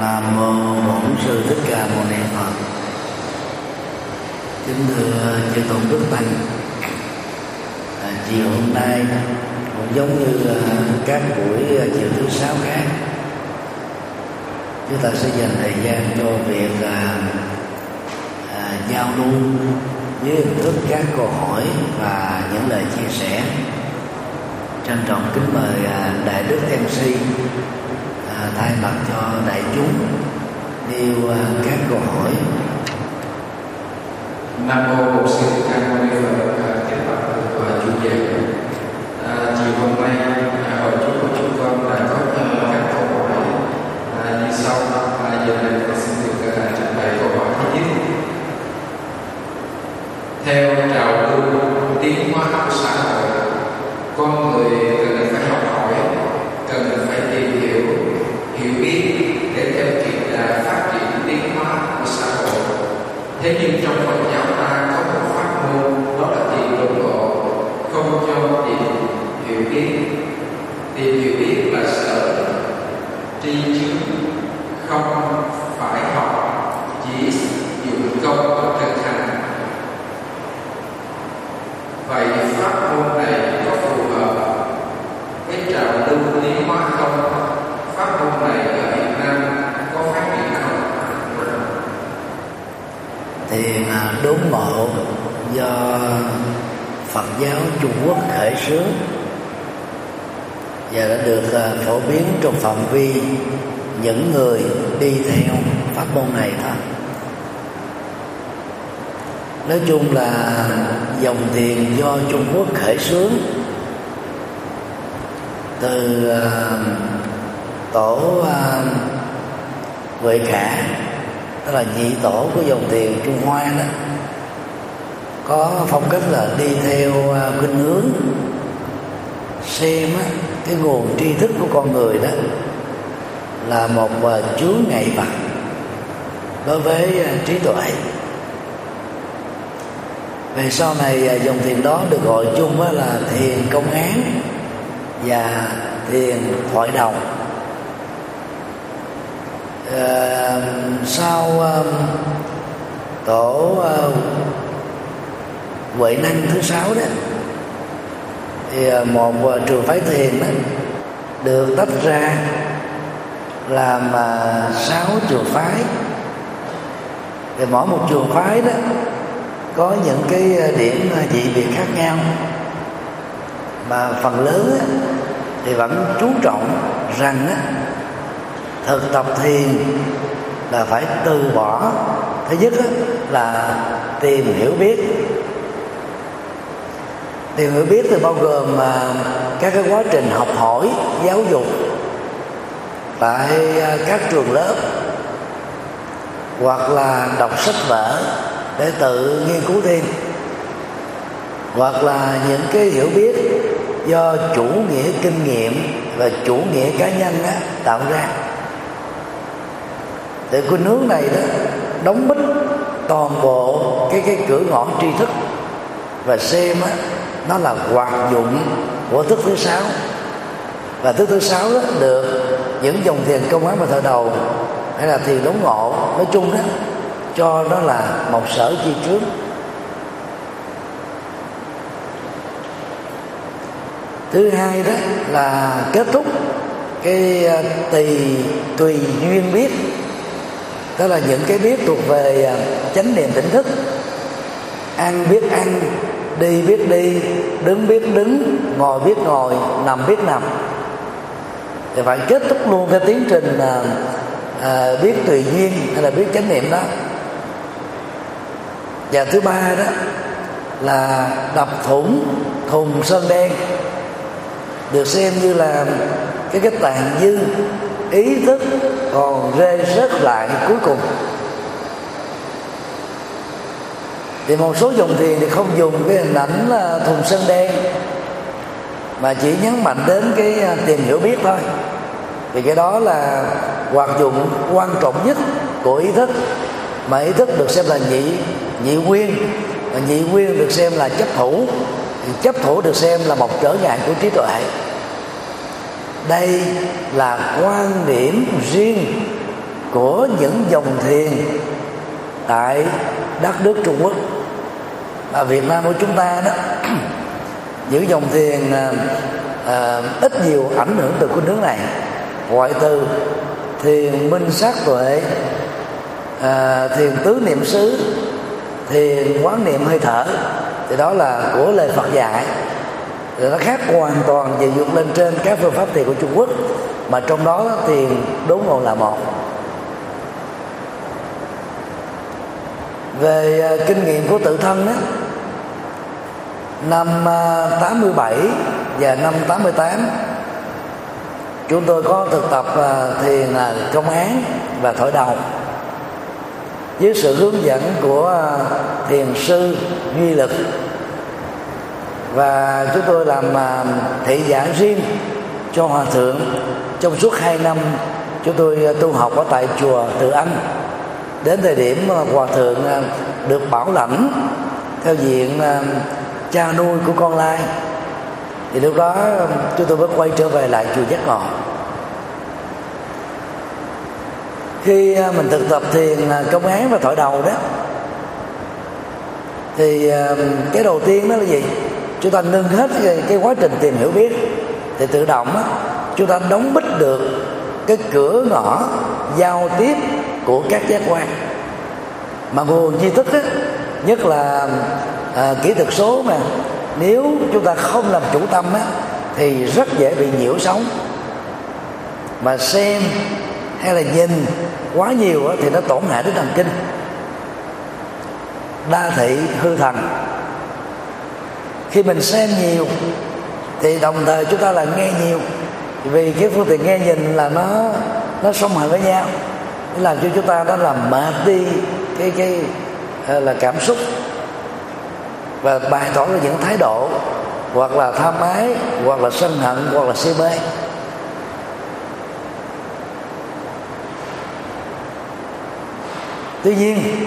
Nam mô Bổn sư Thích Ca Mâu Ni Phật. Kính thưa chư tôn đức tăng. À, chiều hôm nay cũng giống như à, các buổi à, chiều thứ sáu khác, chúng ta sẽ dành thời gian cho việc à, à, giao lưu với hình thức các câu hỏi và những lời chia sẻ trân trọng kính mời à, đại đức mc thay mặt cho đại chúng nêu à, các câu hỏi. Nam mô bổn sư thích ca mâu ni phật à, tiếp bạch và chủ đề à, chiều hôm nay à, hội chúng của chúng con đã có các câu hỏi. À, như sau à, giờ này con xin được à, trình bày câu hỏi thứ nhất. Theo trào lưu tiến hóa của xã hội con người cần do Phật giáo Trung Quốc khởi xướng và đã được à, phổ biến trong phạm vi những người đi theo pháp môn này thôi. Nói chung là dòng tiền do Trung Quốc khởi xướng từ à, tổ à, Huệ Khả tức là nhị tổ của dòng tiền Trung Hoa đó có phong cách là đi theo à, khuynh hướng xem cái nguồn tri thức của con người đó là một uh, chướng ngại vật đối với à, trí tuệ. Về sau này dòng thiền đó được gọi chung là thiền công án và thiền thoại đồng. Ờ, à, sau tổ huệ năng thứ sáu đó. Thì à, một à, trường phái thiền đó được tách ra làm à, sáu trường phái. Thì mỗi một trường phái đó có những cái điểm dị biệt khác nhau. Mà phần lớn á, thì vẫn chú trọng rằng á, thực tập thiền là phải từ bỏ. Thứ nhất á, là tìm hiểu biết tìm hiểu biết thì bao gồm à, các cái quá trình học hỏi giáo dục tại à, các trường lớp hoặc là đọc sách vở để tự nghiên cứu thêm hoặc là những cái hiểu biết do chủ nghĩa kinh nghiệm và chủ nghĩa cá nhân á, tạo ra. Thì khuynh hướng này đó đóng bít toàn bộ cái cái cửa ngõ tri thức và xem á nó là hoạt dụng của thức thứ sáu. Và thức thứ sáu đó được những dòng thiền công án và thờ đầu, hay là thiền đốn ngộ, nói chung đó, cho nó là một sở chi trước. Thứ hai đó là kết thúc cái à, tùy tùy duyên biết. Đó là những cái biết thuộc về à, chánh niệm tỉnh thức. Ăn biết ăn đi biết đi đứng biết đứng ngồi biết ngồi nằm biết nằm. Thì phải kết thúc luôn cái tiến trình à, à, biết tùy duyên hay là biết chánh niệm đó. Và thứ ba đó là đập thủng thùng sơn đen được xem như là cái cái tàn dư ý thức còn rê rớt lại cuối cùng. Thì một số dòng thiền thì không dùng cái hình ảnh thùng sơn đen, mà chỉ nhấn mạnh đến cái à, tìm hiểu biết thôi. Vì cái đó là hoạt dụng quan trọng nhất của ý thức, mà ý thức được xem là nhị nhị nguyên và nhị nguyên được xem là chấp thủ, thì chấp thủ được xem là một trở ngại của trí tuệ. Đây là quan điểm riêng của những dòng thiền tại đất nước Trung Quốc. Và Việt Nam của chúng ta đó những dòng thiền à, à, ít nhiều ảnh hưởng từ cái nước này. Gọi từ thiền minh sát tuệ à, thiền tứ niệm xứ thiền quán niệm hơi thở thì đó là của lời Phật dạy. Thì nó khác hoàn toàn về vượt lên trên các phương pháp thiền của Trung Quốc mà trong đó thiền đốn ngộ là một. Về à, kinh nghiệm của tự thân đó năm à, 87 và năm 88 chúng tôi có thực tập à, thiền công án và thổi đầu với sự hướng dẫn của thiền sư duy lực và chúng tôi làm thị giả riêng cho hòa thượng, trong suốt hai năm, chúng tôi tu học ở tại chùa tự Anh đến thời điểm ờ, hòa thượng ờ, được bảo lãnh theo diện ờ, cha nuôi của con lai thì lúc đó chúng tôi mới quay trở về lại chùa giác ngộ. Khi mình thực tập thiền công án và thổi đầu đó thì cái đầu tiên đó là gì? Chúng ta ngưng hết cái, cái quá trình tìm hiểu biết. Thì tự động á, chúng ta đóng bích được cái cửa ngõ giao tiếp của các giác quan. Mà nguồn di thức đó, nhất là à, kỹ thuật số mà nếu chúng ta không làm chủ tâm á, thì rất dễ bị nhiễu sống mà xem hay là nhìn quá nhiều á, thì nó tổn hại đến thần kinh. Đa thị hư thần. Khi mình xem nhiều thì đồng thời chúng ta là nghe nhiều. Vì cái phương tiện nghe nhìn là nó nó song hành với nhau làm cho chúng ta nó làm mệt đi cái cái ờ, là cảm xúc. Và bày tỏ ra những thái độ, hoặc là tham ái hoặc là sân hận, hoặc là si mê. Tuy nhiên,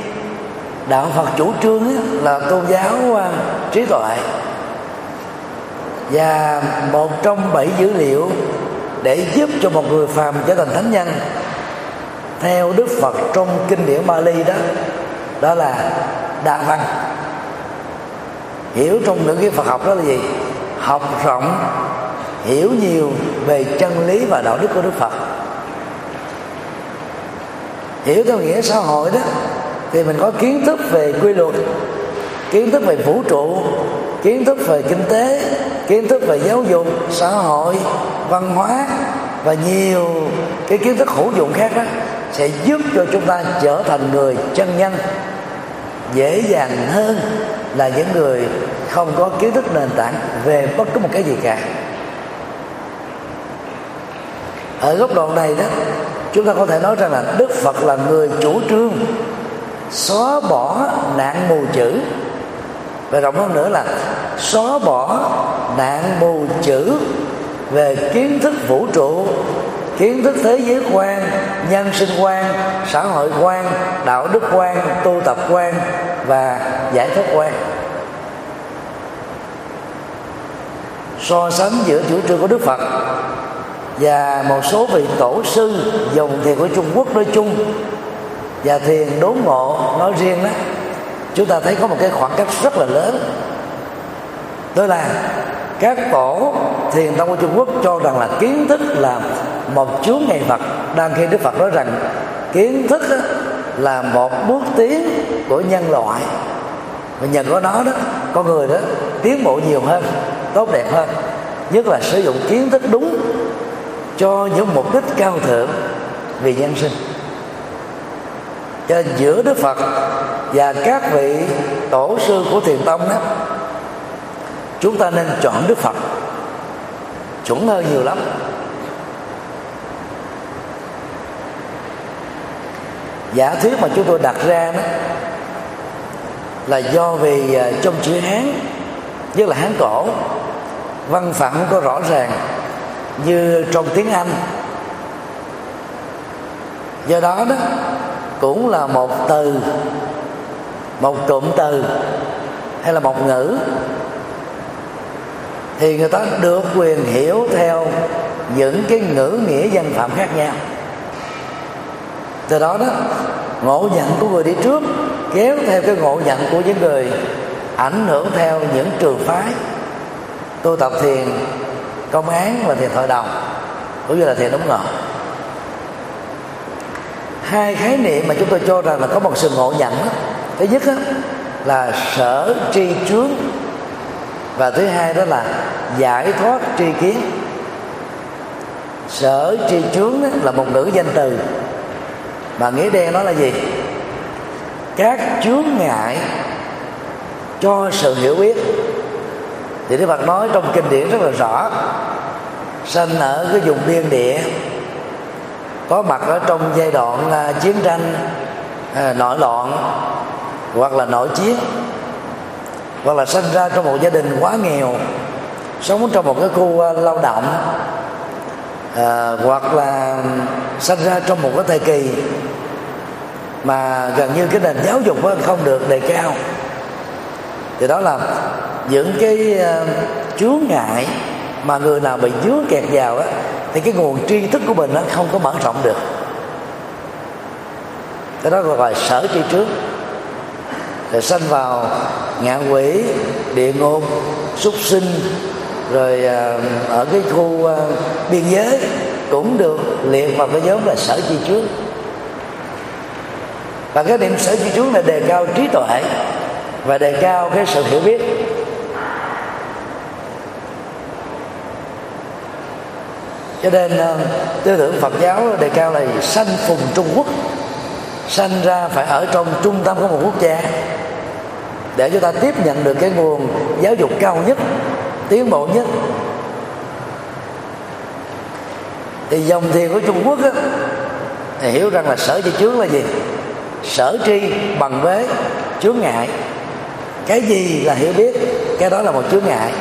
đạo phật chủ trương là tôn giáo à, trí tuệ. Và một trong bảy dữ liệu để giúp cho một người phàm trở thành thánh nhân theo đức phật trong kinh điển bali đó đó là đa văn. Hiểu trong những cái phật học đó là gì? Học rộng, hiểu nhiều về chân lý và đạo đức của đức phật. Hiểu theo nghĩa xã hội đó, thì mình có kiến thức về quy luật, kiến thức về vũ trụ, kiến thức về kinh tế, kiến thức về giáo dục, xã hội, văn hóa và nhiều cái kiến thức hữu dụng khác đó sẽ giúp cho chúng ta trở thành người chân nhân. Dễ dàng hơn là những người không có kiến thức nền tảng về bất cứ một cái gì cả. Ở góc độ này đó, chúng ta có thể nói rằng là đức phật là người chủ trương xóa bỏ nạn mù chữ. Và rộng hơn nữa là xóa bỏ nạn mù chữ về kiến thức vũ trụ kiến thức thế giới quan, nhân sinh quan, xã hội quan, đạo đức quan, tu tập quan và giải thoát quan. So sánh giữa chủ trương của đức phật và một số vị tổ sư dòng thiền của trung quốc nói chung và thiền đốn ngộ nói riêng đó, chúng ta thấy có một cái khoảng cách rất là lớn. Đó là các tổ thiền tông của trung quốc cho rằng là kiến thức là một chúa ngày Phật, đang khi đức phật nói rằng, kiến thức là một bước tiến của nhân loại. Và nhờ có nó đó, con người đó tiến bộ nhiều hơn, tốt đẹp hơn, nhất là sử dụng kiến thức đúng cho những mục đích cao thượng vì nhân sinh. Cho nên giữa đức phật và các vị tổ sư của thiền tông đó, chúng ta nên chọn đức phật. Chuẩn hơn nhiều lắm. Giả thuyết mà chúng tôi đặt ra đó là do vì à, trong chữ hán, nhất là hán cổ, văn phạm không có rõ ràng như trong tiếng anh. Do đó đó, cũng là một từ, một cụm từ hay là một ngữ thì người ta được quyền hiểu theo những cái ngữ nghĩa dân phạm khác nhau từ đó đó ngộ nhận của người đi trước kéo theo cái ngộ nhận của những người ảnh hưởng theo những trường phái. Tu tập thiền công án và thiền thoại đồng cũng như là thiền đúng ngộ. Hai khái niệm mà chúng tôi cho rằng là có một sự ngộ nhận đó. thứ nhất đó, là sở tri trướng và thứ hai đó là giải thoát tri kiến. Sở tri trướng đó là một ngữ danh từ mà nghĩa đen nó là gì? Các chướng ngại cho sự hiểu biết. Thì Đức Phật nói trong kinh điển rất là rõ sanh ở cái vùng biên địa có mặt ở trong giai đoạn à, chiến tranh à, nội loạn hoặc là nội chiến hoặc là sinh ra trong một gia đình quá nghèo sống trong một cái khu à, lao động à, hoặc là sinh ra trong một cái thời kỳ mà gần như cái nền giáo dục không được đề cao. Thì đó là những cái ờ, chướng ngại mà người nào bị dướng kẹt vào á, thì cái nguồn tri thức của mình nó không có mở rộng được. Cái đó gọi là sở tri trước. Rồi sanh vào ngạ quỷ, địa ngục, súc sinh, rồi ờ, ở cái khu ờ, biên giới cũng được liệt vào cái nhóm là sở chi trước và cái niệm sở di trước là đề cao trí tuệ và đề cao cái sự hiểu biết. Cho nên ờ, tư tưởng Phật giáo đề cao là sanh phùng Trung Quốc. Sanh ra phải ở trong trung tâm của một quốc gia. Để chúng ta tiếp nhận được cái nguồn giáo dục cao nhất tiến bộ nhất. Thì dòng thiền của Trung Quốc á, thì hiểu rằng là sở di chướng là gì? Sở tri bằng với chướng ngại. Cái gì là hiểu biết? Cái đó là một chướng ngại.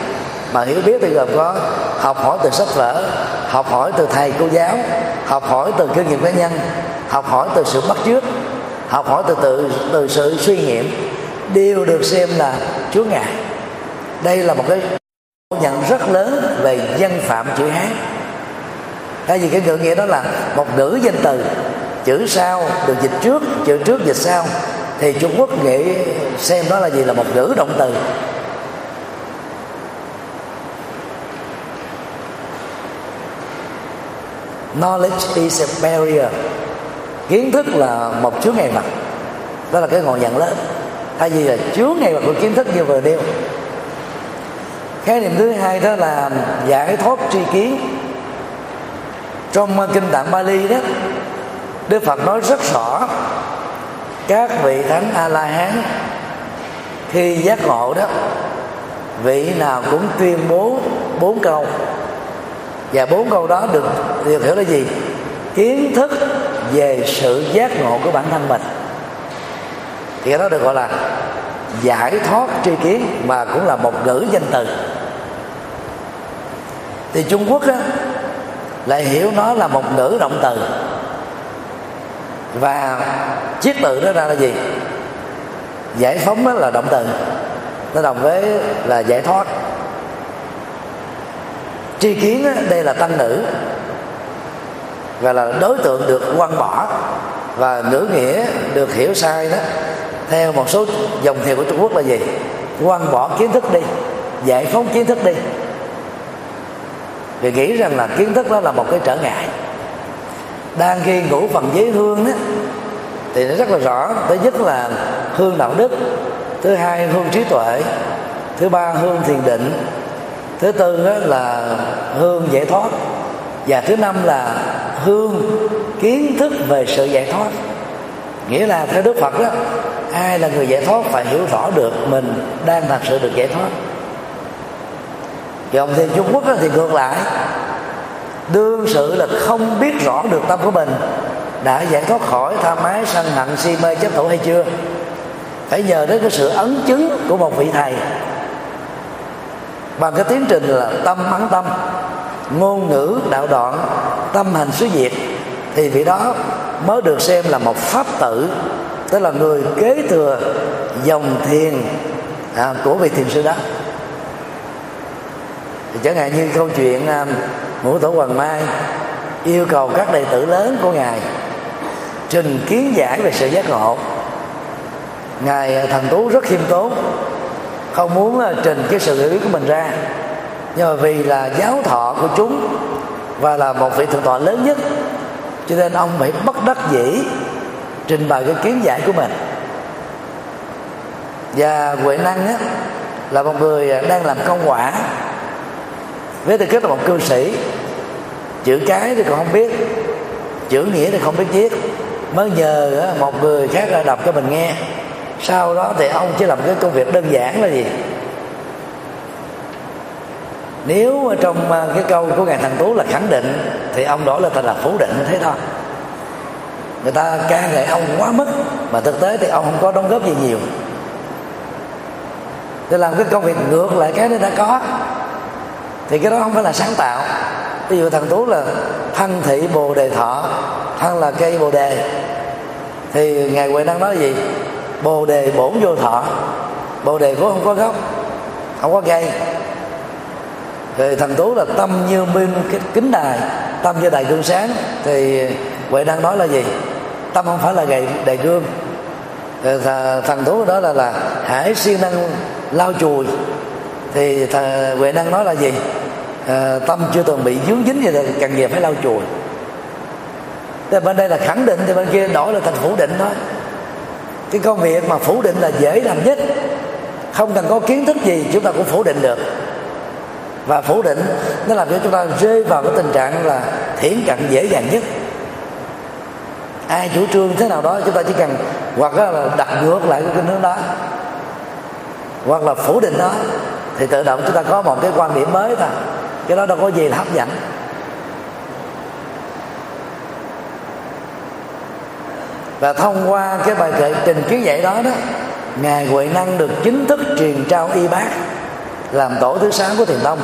Mà hiểu biết thì gồm có học hỏi từ sách vở, học hỏi từ thầy cô giáo, học hỏi từ kinh nghiệm cá nhân, học hỏi từ sự bắt chước, học hỏi từ từ từ sự suy nghiệm. Đều được xem là chướng ngại. Đây là một cái nhận rất lớn về dân phạm chữ hán. Tại vì cái ngữ nghĩa đó là một ngữ danh từ chữ sau được dịch trước, chữ trước dịch sau. Thì trung quốc nghĩ xem đó là gì, là một ngữ động từ. Knowledge is a barrier. Kiến thức là một chướng ngại vật. Đó là cái ngọn nhận lớn thay vì là chướng ngại vật của kiến thức như vừa nêu. Khái niệm thứ hai đó là giải thoát tri kiến. Trong kinh tạng Bali đó Đức Phật nói rất rõ các vị thánh A La Hán khi giác ngộ đó vị nào cũng tuyên bố bốn câu. Và bốn câu đó được được hiểu là gì? Kiến thức về sự giác ngộ của bản thân mình. Thì cái đó được gọi là giải thoát tri kiến mà cũng là một ngữ danh từ. Thì trung quốc á, lại hiểu nó là một ngữ động từ và chiếc từ đó ra là gì? Giải phóng đó là động từ. Nó đồng với là giải thoát. Tri kiến đó, đây là tăng nữ. Và là đối tượng được quăng bỏ. Và ngữ nghĩa được hiểu sai đó. Theo một số dòng thiền của trung quốc là gì? Quăng bỏ kiến thức đi. Giải phóng kiến thức đi. Vì nghĩ rằng là kiến thức đó là một cái trở ngại đang khi ngủ phần giấy hương đó, thì nó rất là rõ. Thứ nhất là hương đạo đức, thứ hai hương trí tuệ, thứ ba hương thiền định, thứ tư đó là hương giải thoát, và thứ năm là hương kiến thức về sự giải thoát. Nghĩa là theo đức phật đó ai là người giải thoát phải hiểu rõ được mình đang thật sự được giải thoát. Còn thì trung quốc thì ngược lại đương sự là không biết rõ được tâm của mình. Đã giải thoát khỏi tha mái sân hận si mê chấp thủ hay chưa? Phải nhờ đến cái sự ấn chứng của một vị thầy. Bằng cái tiến trình là tâm ấn tâm ngôn ngữ đạo đoạn tâm hành xứ diệt thì vị đó mới được xem là một pháp tử tức là người kế thừa dòng thiền à, của vị thiền sư đó. Thì chẳng hạn như câu chuyện à, ngũ tổ hoàng mai yêu cầu các đệ tử lớn của ngài trình kiến giải về sự giác ngộ. Ngài à, thần tú rất khiêm tốn không muốn à, trình cái sự hiểu biết của mình ra. Nhưng mà vì là giáo thọ của chúng và là một vị thượng tọa lớn nhất cho nên ông phải bất đắc dĩ trình bày cái kiến giải của mình. Và huệ năng á, là một người à, đang làm công quả với tư cách là một cư sĩ, chữ cái thì còn không biết, chữ nghĩa thì không biết viết. Mới nhờ một người khác ra đọc cho mình nghe. Sau đó thì ông chỉ làm cái công việc đơn giản là gì? Nếu trong à, cái câu của ngài thành tú là khẳng định, thì ông đó là thành là phủ định thế thôi. Người ta ca ngợi ông quá mức, mà thực tế thì ông không có đóng góp gì nhiều. Để làm cái công việc ngược lại cái nó đã có thì cái đó không phải là sáng tạo. Ví dụ thằng tú là thân thị bồ đề thọ, thân là cây bồ đề. Thì ngài huệ năng nói gì? Bồ đề bổn vô thọ. Bồ đề cũng không có gốc, không có cây. Thì thằng tú là tâm như minh kính đài, tâm như đài gương sáng. Thì huệ năng nói là gì? Tâm không phải là gầy đại gương. Thằng tú đó là là hải siêng năng lao chùi thì huệ năng nói là gì? À, tâm chưa từng bị dướng dính gì thì cần gì phải lau chùi. Thì bên đây là khẳng định thì bên kia đổi là thành phủ định thôi. Cái công việc mà phủ định là dễ làm nhất. Không cần có kiến thức gì chúng ta cũng phủ định được. Và phủ định nó làm cho chúng ta rơi vào cái tình trạng là thiển cận dễ dàng nhất. Ai chủ trương thế nào đó chúng ta chỉ cần hoặc là đặt ngược lại cái hướng đó hoặc là phủ định đó thì tự động chúng ta có một cái quan điểm mới thôi. Cái đó đâu có gì là hấp dẫn. Và thông qua cái bài kệ trình kiến dạy đó đó, ngài huệ năng được chính thức truyền trao y bác làm tổ thứ sáu của thiền tông.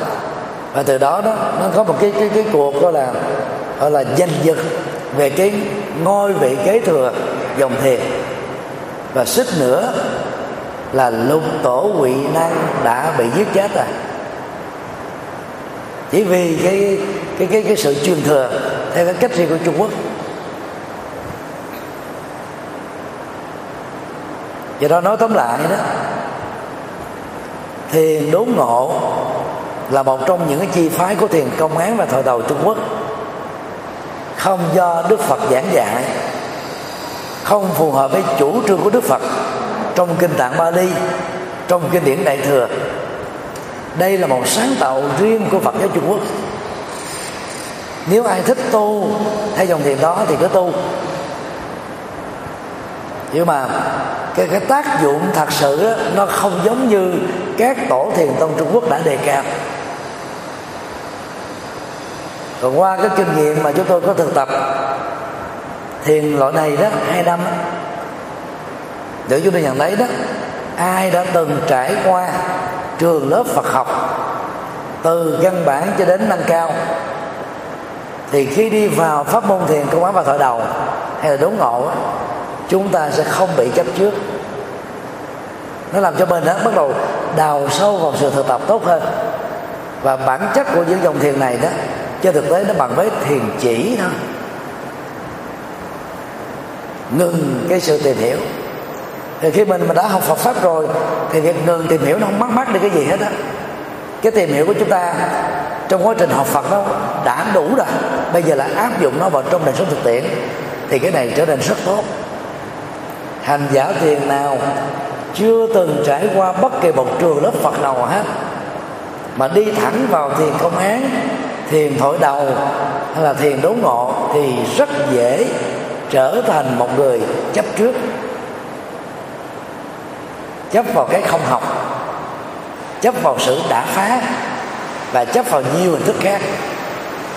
Và từ đó đó, nó có một cái cái cái cuộc gọi là gọi là danh dự về cái ngôi vị kế thừa dòng thiền. Và xích nữa là lục tổ quỵ năng đã bị giết chết rồi. Chỉ vì cái cái cái cái sự truyền thừa theo cái cách riêng của Trung Quốc. Do đó nói tóm lại đó, thiền đốn ngộ là một trong những cái chi phái của thiền công án và thời đầu Trung Quốc. Không do Đức Phật giảng dạy, không phù hợp với chủ trương của Đức Phật trong kinh tạng Bali trong kinh điển Đại thừa đây là một sáng tạo riêng của Phật giáo Trung Quốc. Nếu ai thích tu theo dòng thiền đó thì cứ tu. Nhưng mà cái, cái tác dụng thật sự đó, nó không giống như các tổ thiền tông Trung Quốc đã đề cao. Còn qua cái kinh nghiệm mà chúng tôi có thực tập thiền loại này đó hai năm để chúng tôi nhận thấy đó ai đã từng trải qua trường lớp Phật học từ căn bản cho đến nâng cao thì khi đi vào pháp môn thiền công án và thở đầu hay là đốn ngộ chúng ta sẽ không bị chấp trước. Nó làm cho mình đó, bắt đầu đào sâu vào sự thực tập tốt hơn. Và bản chất của những dòng thiền này đó cho thực tế nó bằng với thiền chỉ thôi. Ngừng cái sự tìm hiểu thì khi mình mà đã học Phật pháp rồi, thì việc ngừng tìm hiểu nó không mắc mắc đi cái gì hết á. Cái tìm hiểu của chúng ta trong quá trình học Phật đó đã đủ rồi. Bây giờ là áp dụng nó vào trong đời sống thực tiễn, thì cái này trở nên rất tốt. Hành giả thiền nào chưa từng trải qua bất kỳ một trường lớp Phật nào hết, mà đi thẳng vào thiền công án thiền thổi đầu hay là thiền đốn ngộ thì rất dễ trở thành một người chấp trước chấp vào cái không học. Chấp vào sự đã phá. Và chấp vào nhiều hình thức khác.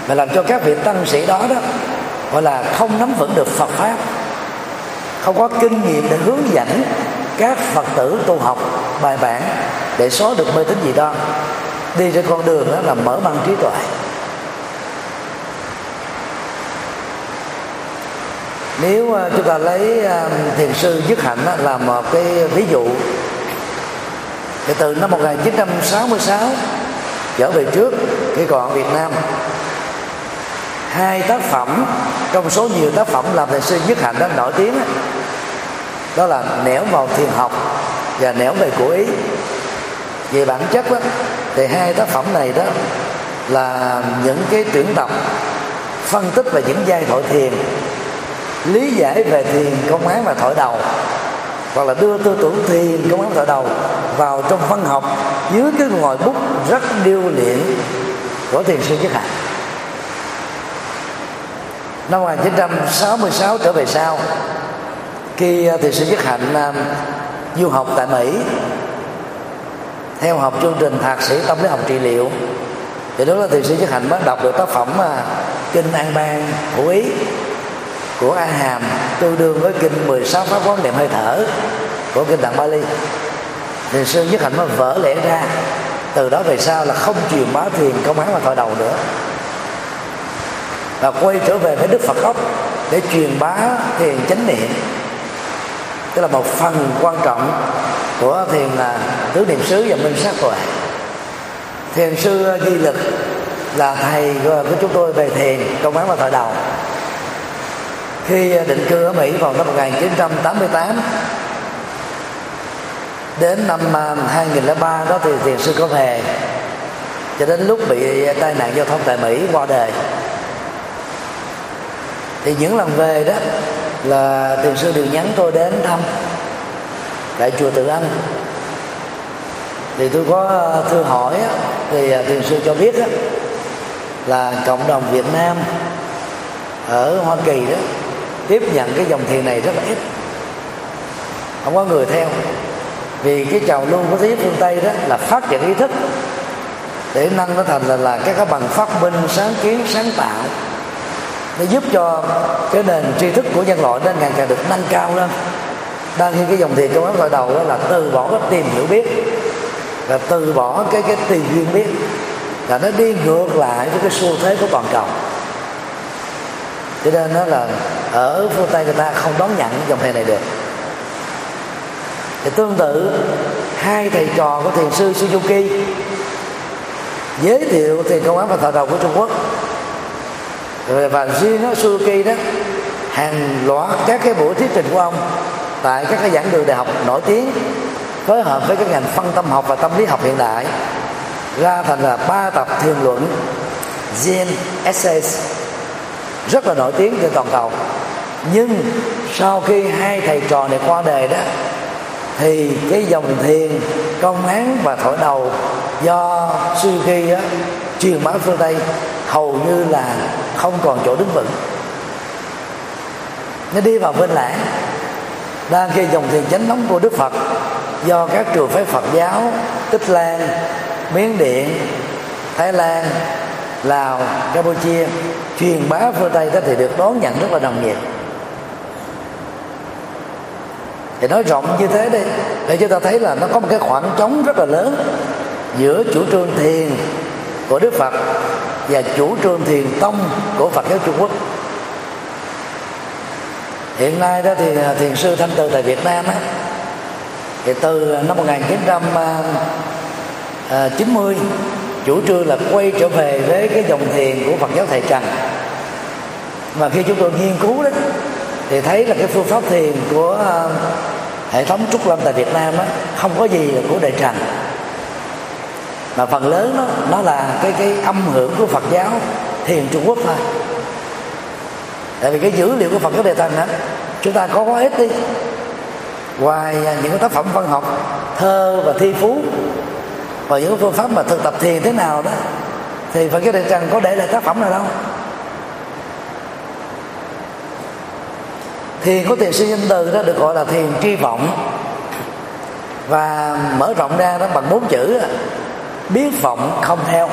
Và làm cho các vị tăng sĩ đó đó, gọi là không nắm vững được Phật pháp. Không có kinh nghiệm để hướng dẫn các Phật tử tu học bài bản để xóa được mê tín gì đó. Đi trên con đường đó là mở mang trí tuệ. Nếu ờ, chúng ta lấy ờ, thiền sư dứt hạnh là một cái ví dụ thì từ năm 1966 trở về trước khi còn ở Việt Nam, hai tác phẩm, trong số nhiều tác phẩm làm thầy sư nhất hạnh đó nổi tiếng đó là nẻo vào thiền học và nẻo về của ý. Về bản chất đó thì hai tác phẩm này đó là những cái tuyển tập phân tích về những giai thoại thiền, lý giải về thiền, công án và thổi đầu hoặc là đưa tư tưởng thiền công án thọ đầu vào trong văn học dưới cái ngòi bút rất điêu luyện của thiền sư nhất hạnh. Năm 1966 trở về sau, khi à, thiền sư nhất hạnh à, du học tại Mỹ, theo học chương trình thạc sĩ tâm lý học trị liệu, thì đó là thiền sư nhất hạnh mới đọc được tác phẩm à, kinh an bang của ý của a hàm tương đương với kinh 16 pháp quán niệm hơi thở của kinh tạng bali. Thì sư nhất hạnh mới vỡ lẽ ra, từ đó về sau là không truyền bá thiền công án và thọ đầu nữa. Và quay trở về với đức phật gốc để truyền bá thiền chánh niệm. Tức là một phần quan trọng của thiền là tứ niệm xứ và minh sát tuệ. Thiền sư di lực là thầy của chúng tôi về thiền công án và thọ đầu khi định cư ở Mỹ vào năm 1988 đến năm à, 2003 đó thì thiền sư có về cho đến lúc bị tai nạn giao thông tại Mỹ qua đời. Thì những lần về đó là thiền sư đều nhắn tôi đến thăm tại chùa Tự Anh thì tôi có à, thư hỏi thì à, thiền sư cho biết là cộng đồng Việt Nam ở Hoa Kỳ đó tiếp nhận cái dòng thiền này rất là ít. Không có người theo. Vì cái trào lưu của thế giới phương tây đó là phát triển ý thức để nâng nó thành là, là các cái bằng phát minh sáng kiến sáng tạo. Để giúp cho cái nền tri thức của nhân loại nó ngày càng được nâng cao lên. Đang khi cái dòng thiền trong ấn gọi đầu đó là từ bỏ cái tìm hiểu biết là từ bỏ cái cái tìm duyên biết là nó đi ngược lại với cái xu thế của toàn cầu. Cho nên nó là ở phương tây người ta không đón nhận dòng thiền này được. Thì tương tự, hai thầy trò của thiền sư Suzuki giới thiệu thiền công án và thọ đầu của Trung Quốc. Và riêng Suzuki đó, hàng loạt các cái buổi thuyết trình của ông tại các cái giảng đường đại học nổi tiếng, phối hợp với các ngành phân tâm học và tâm lý học hiện đại, ra thành là ba tập thiền luận, Zen Essays, rất là nổi tiếng trên toàn cầu nhưng sau khi hai thầy trò này qua đời đó thì cái dòng thiền công án và thổi đầu do suzuki á, truyền bá phương tây hầu như là không còn chỗ đứng vững. Nó đi vào bên lãng đang khi dòng thiền chánh thống của đức phật do các trường phái phật giáo tích lan miến điện thái lan lào campuchia truyền bá phương tây đó thì được đón nhận rất là đồng nhiệt. Thì nói rộng như thế đi. Để chúng ta thấy là nó có một cái khoảng trống rất là lớn giữa chủ trương thiền của đức phật và chủ trương thiền tông của phật giáo trung quốc. Hiện nay đó thì à, thiền sư thanh từ tại việt nam á, thì từ năm 1990 à, à, chủ trương là quay trở về với cái dòng thiền của Phật giáo Thầy Trần. Mà khi chúng tôi nghiên cứu đó, thì thấy là cái phương pháp thiền của hệ thống trúc lâm tại Việt Nam đó, không có gì của đời Trần. Mà phần lớn đó nó là cái cái âm hưởng của Phật giáo thiền Trung Quốc thôi. Tại vì cái dữ liệu của Phật giáo đề thành đó chúng ta có quá ít đi. Ngoài à, những cái tác phẩm văn học thơ và thi phú và những phương pháp mà thực tập thiền thế nào đó thì Phật giáo đề Trần có để lại tác phẩm nào đâu. Thiền của thiền sư nhân từ đó được gọi là thiền tri vọng. Và mở rộng ra đó bằng bốn chữ biết vọng không theo.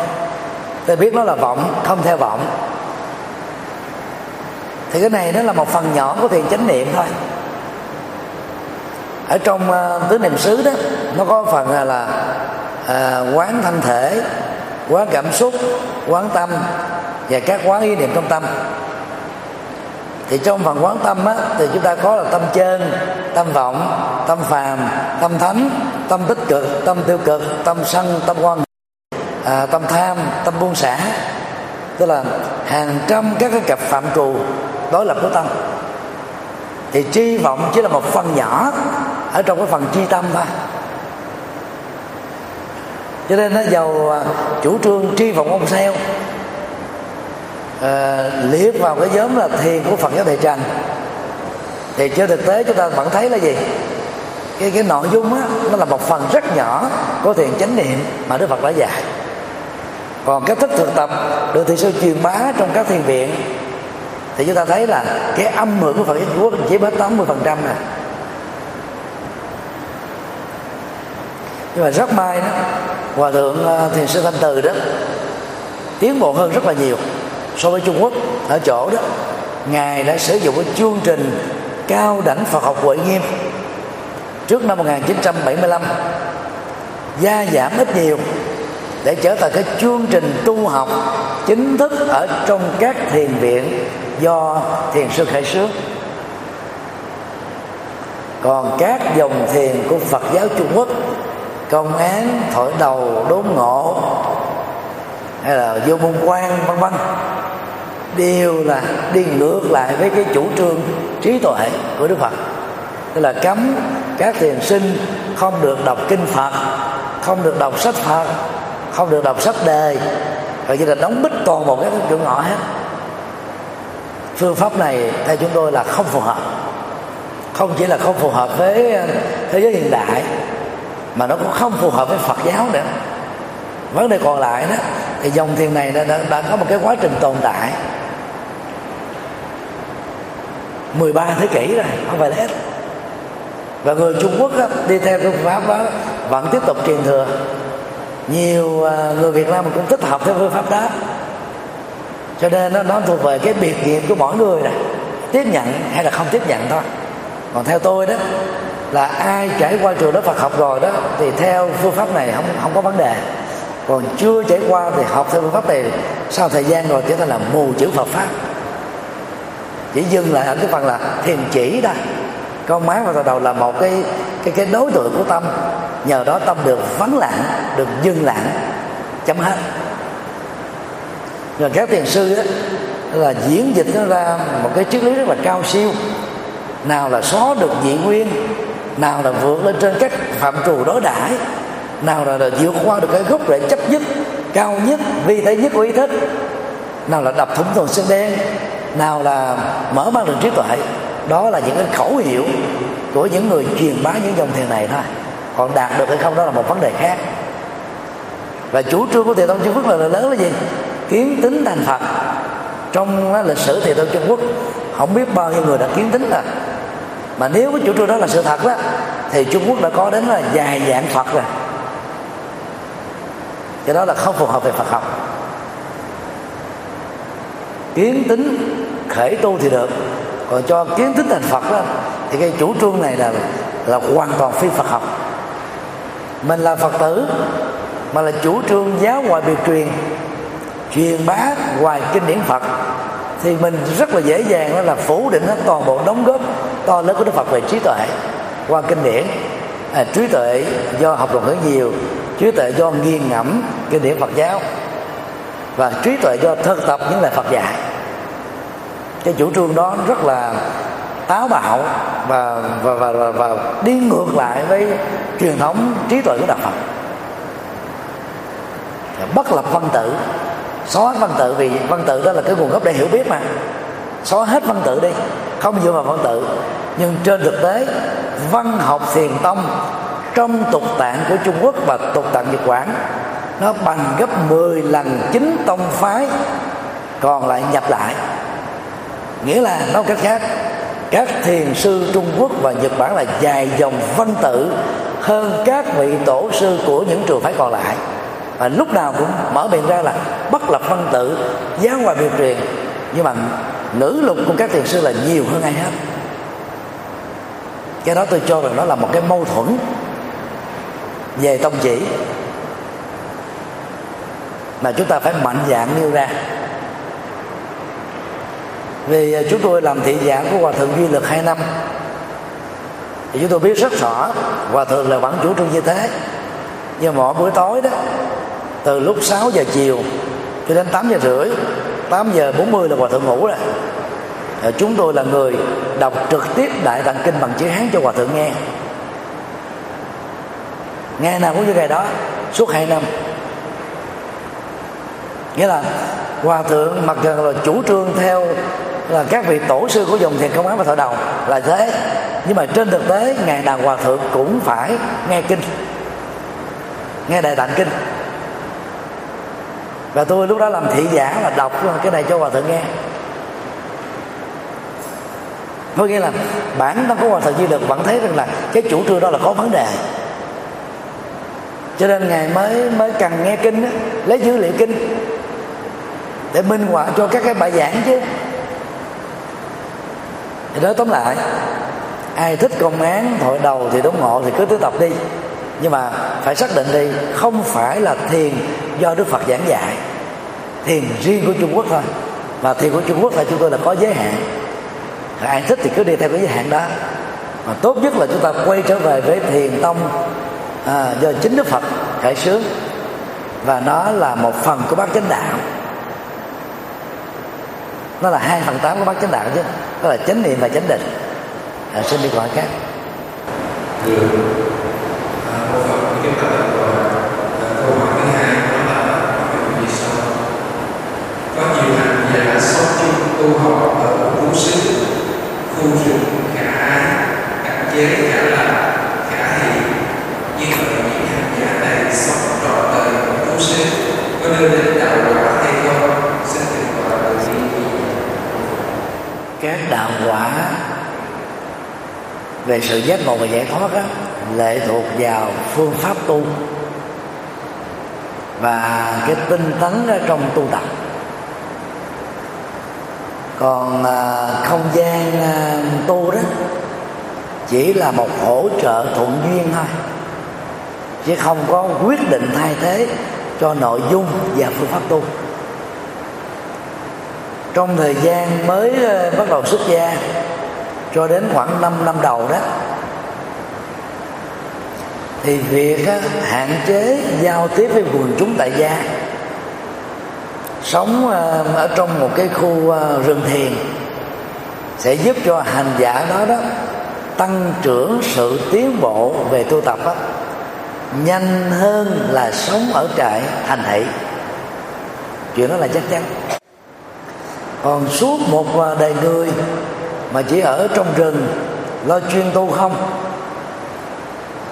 Tôi biết nó là vọng không theo vọng. Thì cái này nó là một phần nhỏ của thiền chánh niệm thôi. Ở trong uh, tứ niệm xứ đó nó có phần là, là uh, quán thân thể quán cảm xúc quán tâm và các quán ý niệm trong tâm thì trong phần quán tâm á, thì chúng ta có là tâm chân tâm vọng tâm phàm tâm thánh tâm tích cực tâm tiêu cực tâm sân tâm quan à, tâm tham tâm buông xả. Tức là hàng trăm các cái cặp phạm trù đối lập của tâm. Thì tri vọng chỉ là một phần nhỏ ở trong cái phần chi tâm thôi. Cho nên nó giàu à, chủ trương tri vọng ông sao Ờ, uh, liệt vào cái nhóm là thiền của phật giáo đại trần thì trên thực tế chúng ta vẫn thấy là gì? Cái cái nội dung á nó là một phần rất nhỏ của thiền chánh niệm mà đức phật đã dạy. Còn cách thức thực tập được thị sư truyền bá trong các thiền viện thì chúng ta thấy là cái âm hưởng của Phật giáo Quốc chỉ mới 80 phần trăm nè nhưng mà rất may đó hòa thượng ờ, thiền sư thanh từ đó tiến bộ hơn rất là nhiều so với Trung Quốc, ở chỗ đó, ngài đã sử dụng cái chương trình cao đẳng Phật học Huệ Nghiêm. Trước năm 1975 gia giảm ít nhiều để trở thành cái chương trình tu học chính thức ở trong các thiền viện do thiền sư khởi xướng còn các dòng thiền của Phật giáo Trung Quốc, công án thổi đầu đốn ngộ hay là vô môn quan, vân vân. Đều là đi ngược lại với cái chủ trương trí tuệ của Đức Phật. Tức là cấm các thiền sinh không được đọc kinh Phật, không được đọc sách Phật, không được đọc sách đề. Rồi chỉ là đóng bích toàn một cái cửa ngõ hết. Phương pháp này theo chúng tôi là không phù hợp. Không chỉ là không phù hợp với uh, thế giới hiện đại, mà nó cũng không phù hợp với Phật giáo nữa. Vấn đề còn lại đó thì dòng thiền này đã, đã, đã có một cái quá trình tồn tại. 13 thế kỷ rồi không phải là hết. Và người Trung Quốc đó, đi theo phương pháp đó vẫn tiếp tục truyền thừa. Nhiều à, người Việt Nam cũng thích hợp theo phương pháp đó. Cho nên nó, nó thuộc về cái biệt nghiệm của mỗi người này tiếp nhận hay là không tiếp nhận thôi. Còn theo tôi đó là ai trải qua trường lớp Phật học rồi đó thì theo phương pháp này không không có vấn đề còn chưa trải qua thì học theo phương pháp này sau thời gian rồi trở thành là mù chữ Phật pháp. Chỉ dừng lại ở cái phần là thiền chỉ đó con má vào đầu là một cái cái cái đối tượng của tâm. Nhờ đó tâm được vắng lặng được dừng lặng chấm hết. Rồi các thiền sư đó, là diễn dịch nó ra một cái triết lý rất là cao siêu. Nào là xóa được dị nguyên nào là vượt lên trên các phạm trù đối đãi nào là, là vượt qua được cái gốc rễ chấp nhất cao nhất vi thế nhất của ý thức. Nào là đập thủng thùng xương đen. Nào là mở mang được trí tuệ. Đó là những cái khẩu hiệu của những người truyền bá những dòng thiền này thôi. Còn đạt được hay không đó là một vấn đề khác. Và chủ trương của thiền tông trung quốc là lớn là gì? Kiến tính thành phật. Trong lịch sử thiền tông trung quốc không biết bao nhiêu người đã kiến tính rồi. Mà nếu cái chủ trương đó là sự thật đó thì trung quốc đã có đến là dài dạng phật rồi cái đó là không phù hợp về phật học. Kiến tính khởi tu thì được còn cho kiến tính thành phật đó thì cái chủ trương này là là hoàn toàn phi phật học. Mình là phật tử mà là chủ trương giáo ngoại biệt truyền truyền bá ngoài kinh điển phật thì mình rất là dễ dàng đó là phủ định hết toàn bộ đóng góp to lớn của đức phật về trí tuệ qua kinh điển. À, trí tuệ do học luật ngữ nhiều trí tuệ do nghiền ngẫm kinh điển phật giáo. Và trí tuệ do thực tập những lời phật dạy. Cái chủ trương đó rất là táo bạo và và, và, và, và đi ngược lại với truyền thống trí tuệ của đạo Phật. Bất lập văn tự. Xóa văn tự vì văn tự đó là cái nguồn gốc để hiểu biết mà. Xóa hết văn tự đi. Không dựa vào văn tự. Nhưng trên thực tế văn học thiền tông trong tục tạng của Trung Quốc và tục tạng Nhật Bản, nó bằng gấp 10 lần chính tông phái, còn lại nhập lại. Nghĩa là nói cách khác. Các thiền sư Trung Quốc và Nhật Bản là dài dòng văn tự hơn các vị tổ sư của những trường phái còn lại. Và lúc nào cũng mở miệng ra là bất lập văn tự, giáo hòa biệt truyền. Nhưng mà ngữ lục của các thiền sư là nhiều hơn ai hết. Cái đó tôi cho rằng nó là một cái mâu thuẫn về tông chỉ. Mà chúng ta phải mạnh dạng nêu ra. Vì à, chúng tôi làm thị giảng của hòa thượng duy lực hai năm, thì chúng tôi biết rất rõ hòa thượng là vẫn chủ trương như thế. Nhưng mỗi buổi tối đó, từ lúc 6 giờ chiều cho đến 8 giờ rưỡi 8 giờ 40 là hòa thượng ngủ rồi. Chúng tôi là người đọc trực tiếp đại tạng kinh bằng chữ hán cho hòa thượng nghe ngày nào cũng như ngày đó, suốt hai năm. Nghĩa là hòa thượng mặc dù là chủ trương theo là các vị tổ sư của dòng thiền công án và thọ đầu là thế, nhưng mà trên thực tế ngày nào hòa thượng cũng phải nghe kinh, nghe đại tạng kinh. Và tôi lúc đó làm thị giả là đọc cái này cho hòa thượng nghe. Có nghĩa là bản thân của hòa thượng di lực vẫn thấy rằng là cái chủ trương đó là có vấn đề cho nên ngài mới mới cần nghe kinh đó, lấy dữ liệu kinh để minh họa cho các cái bài giảng chứ. Thì nói tóm lại ai thích công án thổi đầu thì đúng ngộ thì cứ tiếp tập đi. Nhưng mà phải xác định đi không phải là thiền do đức phật giảng dạy. Thiền riêng của trung quốc thôi. Và thiền của trung quốc là chúng tôi là có giới hạn. Ai thích thì cứ đi theo cái giới hạn đó. Mà tốt nhất là chúng ta quay trở về với thiền tông à, do chính đức phật khởi xướng và nó là một phần của bát chánh đạo. Nó là hai phần tám của bát chánh đạo chứ đó là chánh niệm và chánh định. À, xin đi gọi khác. À, à, câu hỏi thứ hai đó là có nhiều hành giả sống chung tu học ở bốn xứ khu rừng cả cảnh giới cả là cả hỷ như vậy những hành giả này sống trọn đời ở phú xứ có đưa đến đạo quả hay không gì các đạo quả về sự giác ngộ và giải thoát đó, lệ thuộc vào phương pháp tu và cái tinh tấn ở trong tu tập. Còn à, không gian à, tu đó chỉ là một hỗ trợ thuận duyên thôi chứ không có quyết định thay thế cho nội dung và phương pháp tu. Trong thời gian mới ờ, bắt đầu xuất gia cho đến khoảng 5 năm đầu đó thì việc á, hạn chế giao tiếp với quần chúng tại gia sống ờ, ở trong một cái khu rừng thiền sẽ giúp cho hành giả đó đó tăng trưởng sự tiến bộ về tu tập đó, nhanh hơn là sống ở trại thành thị chuyện đó là chắc chắn. Còn suốt một đời người mà chỉ ở trong rừng lo chuyên tu không?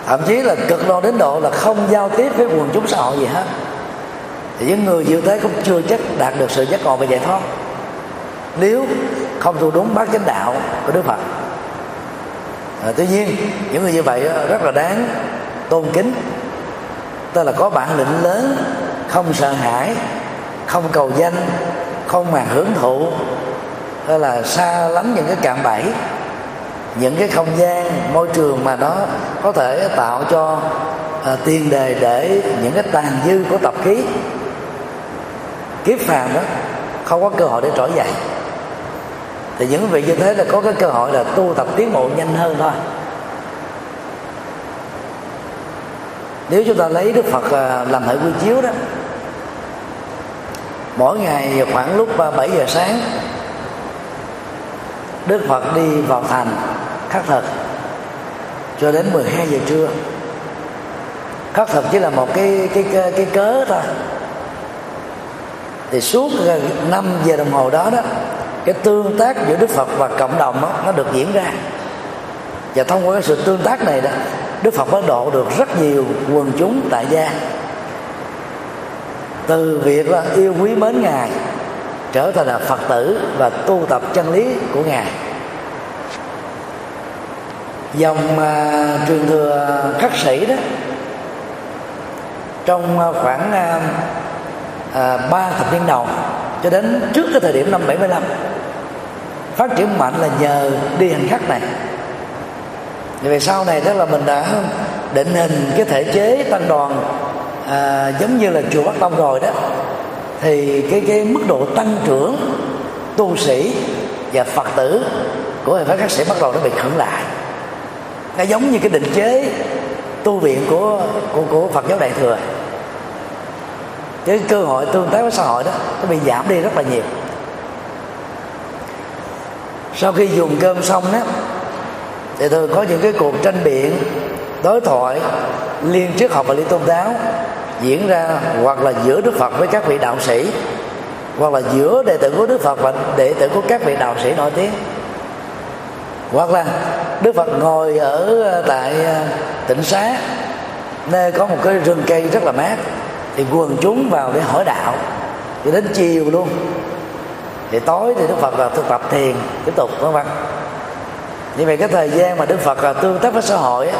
Thậm chí là cực đoan đến độ là không giao tiếp với quần chúng xã hội gì hết. Thì những người như thế cũng chưa chắc đạt được sự giác ngộ và giải thoát. Nếu không tu đúng bát chánh đạo của đức phật. À, tuy nhiên những người như vậy rất là đáng tôn kính tức là có bản lĩnh lớn không sợ hãi không cầu danh không mà hưởng thụ. Tức là xa lắm những cái cạm bẫy những cái không gian môi trường mà nó có thể tạo cho à, tiền đề để những cái tàn dư của tập khí. Kiếp phàm đó không có cơ hội để trỗi dậy. Thì những vị như thế là có cái cơ hội là tu tập tiến bộ nhanh hơn thôi. Nếu chúng ta lấy đức phật à, làm hệ quy chiếu đó mỗi ngày khoảng lúc 7 giờ sáng Đức Phật đi vào thành khắc thực cho đến 12 giờ trưa. Khắc thực chỉ là một cái cái cái, cái cớ thôi. Thì suốt à, 5 giờ đồng hồ đó đó cái tương tác giữa Đức Phật và cộng đồng đó, nó được diễn ra. Và thông qua cái sự tương tác này đó Đức Phật mới độ được rất nhiều quần chúng tại gia. Từ việc là yêu quý mến ngài trở thành là phật tử và tu tập chân lý của ngài. Dòng à, uh, truyền thừa khắc sĩ đó trong uh, khoảng à, à, ba thập niên đầu cho đến trước cái thời điểm năm 75 phát triển mạnh là nhờ đi hành khắc này về sau này đó là mình đã định hình cái thể chế tăng đoàn à, giống như là chùa Bắc Tông rồi đó. Thì cái cái mức độ tăng trưởng tu sĩ và phật tử của hệ phái các sĩ bắt đầu nó bị khẩn lại. Nó giống như cái định chế tu viện của của của Phật giáo đại thừa. Cái cơ hội tương tác với xã hội đó nó bị giảm đi rất là nhiều. Sau khi dùng cơm xong đó thì thường có những cái cuộc tranh biện, đối thoại, liên triết học và liên tôn giáo diễn ra hoặc là giữa đức phật với các vị đạo sĩ, hoặc là giữa đệ tử của đức phật và đệ tử của các vị đạo sĩ nổi tiếng. Hoặc là đức phật ngồi ở ờ, tại ờ, tỉnh xá, nơi có một cái rừng cây rất là mát, thì quần chúng vào để hỏi đạo, cho đến chiều luôn. Thì tối thì đức phật là thực tập thiền tiếp tục, vân vân như vậy cái thời gian mà đức phật là tương tác với xã hội á,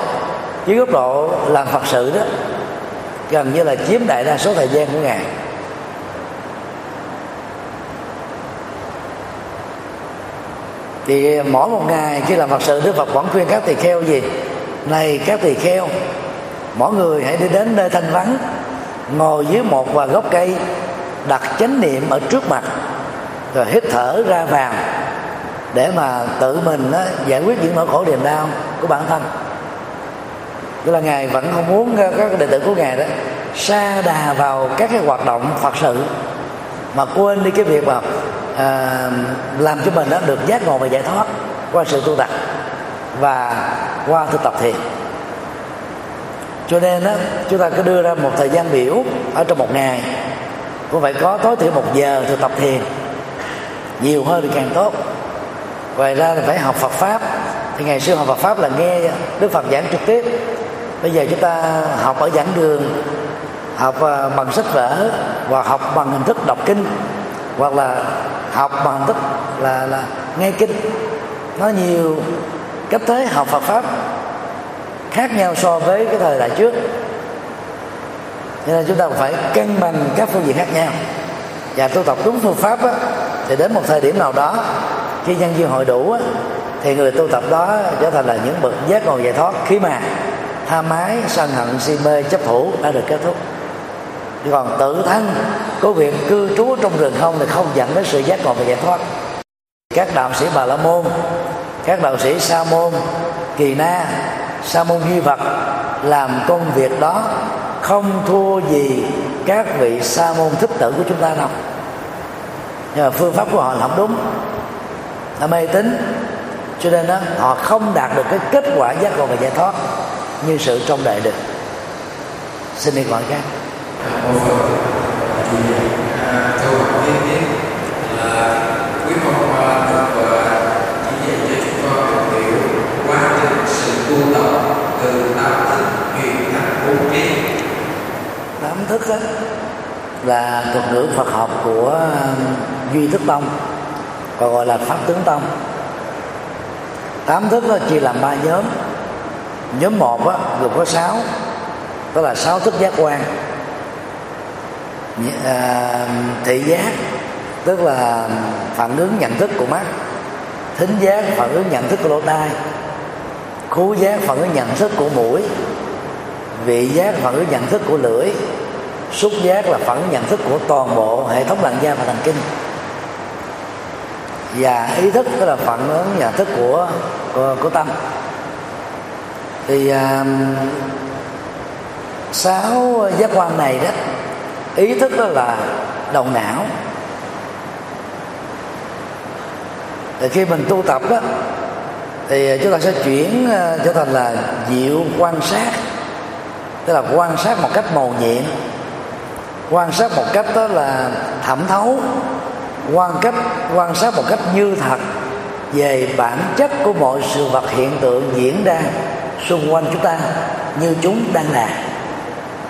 với góc độ làm phật sự đó gần như là chiếm đại đa số thời gian của ngài. Thì mỗi một ngày khi làm phật sự đức phật vẫn khuyên các tỳ kheo gì? Này các tỳ kheo mỗi người hãy đi đến nơi thanh vắng ngồi dưới một và gốc cây đặt chánh niệm ở trước mặt rồi hít thở ra vào để mà tự mình đó, giải quyết những nỗi khổ niềm đau của bản thân. Tức là ngài vẫn không muốn các đệ tử của ngài đó sa đà vào các cái hoạt động phật sự mà quên đi cái việc mà à, làm cho mình đó được giác ngộ và giải thoát qua sự tu tập và qua thực tập thiền. Cho nên đó chúng ta cứ đưa ra một thời gian biểu ở trong một ngày cũng phải có tối thiểu một giờ thực tập thiền nhiều hơn thì càng tốt ngoài ra là phải học Phật pháp. Thì ngày xưa học Phật pháp là nghe Đức Phật giảng trực tiếp. Bây giờ chúng ta học ở giảng đường học à, bằng sách vở và học bằng hình thức đọc kinh hoặc là học bằng hình thức là là nghe kinh. Nó nhiều cách thế học Phật pháp khác nhau so với cái thời đại trước. Cho nên chúng ta phải cân bằng các phương diện khác nhau. Và tu tập đúng phương pháp á, thì đến một thời điểm nào đó khi nhân duyên hội đủ á, thì người tu tập đó trở thành là những bậc giác ngộ giải thoát khi mà tha mái sân hận si mê chấp thủ đã được kết thúc. Còn tự thân có việc cư trú trong rừng không thì không dẫn đến sự giác ngộ và giải thoát. Các đạo sĩ bà la môn các đạo sĩ sa môn kỳ na sa môn duy vật làm công việc đó không thua gì các vị sa môn thích tử của chúng ta đâu. Nhưng mà phương pháp của họ là không đúng là mê tín. Cho nên đó, họ không đạt được cái kết quả giác ngộ và giải thoát như sự trong đại được. Xin đi gọi khác. Là quý phong cho chúng hiểu quá trình sự tu tập từ thành bốn tám thức đó là thuật ngữ Phật học của Duy Thức Tông còn gọi là Pháp Tướng Tông. Tám thức nó chia làm ba nhóm. Nhóm một á, gồm có sáu đó là sáu thức giác quan. À, thị giác tức là phản ứng nhận thức của mắt. Thính giác phản ứng nhận thức của lỗ tai. Khú giác phản ứng nhận thức của mũi. Vị giác phản ứng nhận thức của lưỡi. Xúc giác là phản ứng nhận thức của toàn bộ hệ thống làn da và thần kinh và ý thức tức là phản ứng nhà thức của của, của tâm. Thì à, sáu giác quan này đó ý thức đó là đầu não. Thì khi mình tu tập đó thì chúng ta sẽ chuyển ờ, trở thành là diệu quan sát. Tức là quan sát một cách màu nhiệm quan sát một cách đó là thẩm thấu quan cách quan sát một cách như thật về bản chất của mọi sự vật hiện tượng diễn ra xung quanh chúng ta như chúng đang là.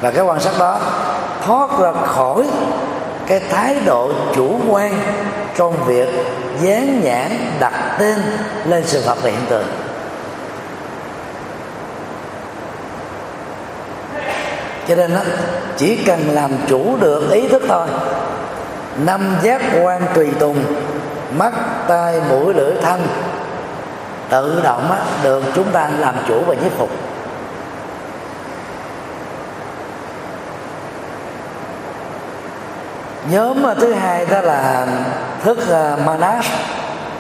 Và cái quan sát đó thoát ra khỏi cái thái độ chủ quan trong việc dán nhãn đặt tên lên sự vật và hiện tượng. Cho nên đó, chỉ cần làm chủ được ý thức thôi năm giác quan tùy tùng mắt tai mũi lưỡi thân tự động á, được chúng ta làm chủ và nhiếp phục. Nhóm thứ hai đó là thức ờ, manas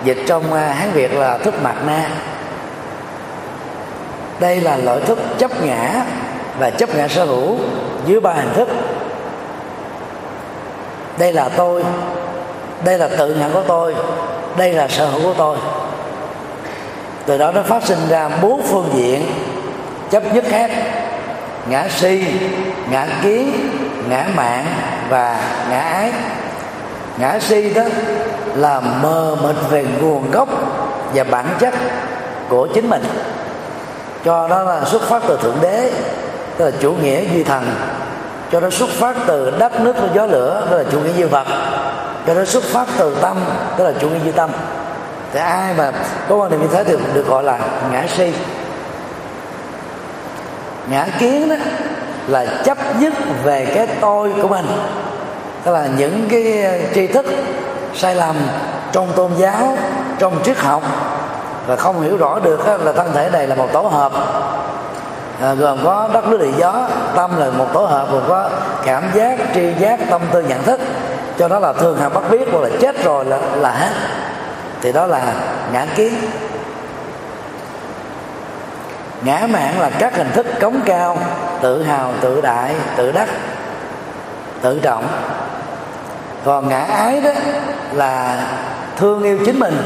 dịch trong ờ, hán việt là thức mạt na. Đây là loại thức chấp ngã và chấp ngã sở hữu dưới ba hình thức đây là tôi. Đây là tự nhận của tôi. Đây là sở hữu của tôi. Từ đó nó phát sinh ra bốn phương diện. Chấp nhất khác ngã si, ngã kiến ngã mạng và ngã ái ngã si đó là mờ mịt về nguồn gốc và bản chất của chính mình. Cho đó là xuất phát từ thượng đế, tức là chủ nghĩa duy thần cho nó xuất phát từ đất, nước và gió, lửa, đó là chủ nghĩa duy vật. Cho nó xuất phát từ tâm, đó là chủ nghĩa duy tâm. Thì ai mà có quan niệm như thế thì được gọi là ngã si. Ngã kiến đó là chấp nhất về cái tôi của mình. Tức là những cái tri thức sai lầm trong tôn giáo, trong triết học, và không hiểu rõ được là thân thể này là một tổ hợp à, gồm có đất nước địa gió tâm là một tổ hợp gồm có cảm giác tri giác tâm tư nhận thức. Cho đó là thường hằng bắt biết hoặc là chết rồi là là hết. Thì đó là ngã kiến ngã mạng là các hình thức cống cao tự hào tự đại tự đắc tự trọng. Còn ngã ái đó là thương yêu chính mình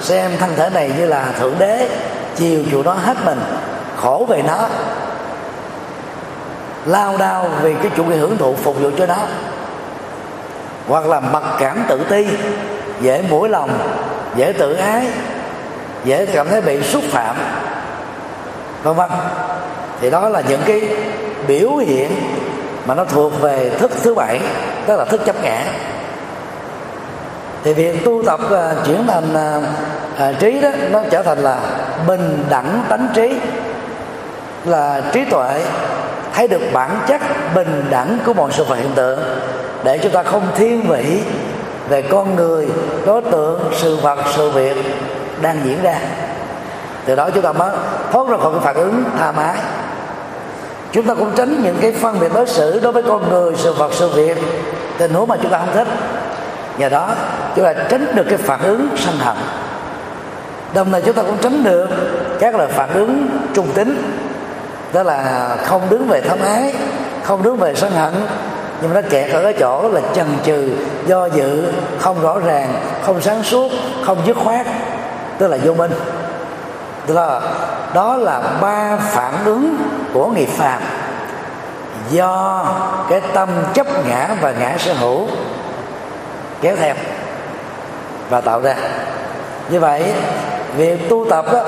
xem thân thể này như là thượng đế chiều chuộng nó hết mình khổ về nó lao đao vì cái chủ nghĩa hưởng thụ phục vụ cho nó hoặc là mặc cảm tự ti dễ mũi lòng dễ tự ái dễ cảm thấy bị xúc phạm vân vân. Thì đó là những cái biểu hiện mà nó thuộc về thức thứ bảy tức là thức chấp ngã. Thì việc tu tập uh, chuyển thành uh, trí đó nó trở thành là bình đẳng tánh trí là trí tuệ thấy được bản chất bình đẳng của mọi sự vật hiện tượng, để chúng ta không thiên vị về con người, đối tượng, sự vật, sự việc đang diễn ra. Từ đó chúng ta mới thoát ra khỏi cái phản ứng tha mái. Chúng ta cũng tránh những cái phân biệt đối xử đối với con người, sự vật, sự việc, tình huống mà chúng ta không thích. Nhờ đó, chúng ta tránh được cái phản ứng sân hận. Đồng thời chúng ta cũng tránh được các loại phản ứng trung tính đó là không đứng về tham ái, không đứng về sân hận. Nhưng mà nó kẹt ở cái chỗ là chần chừ, do dự, không rõ ràng, không sáng suốt, không dứt khoát. Tức là vô minh. Tức là đó là ba phản ứng của nghiệp phạm. Do cái tâm chấp ngã và ngã sở hữu kéo theo và tạo ra. Như vậy, việc tu tập đó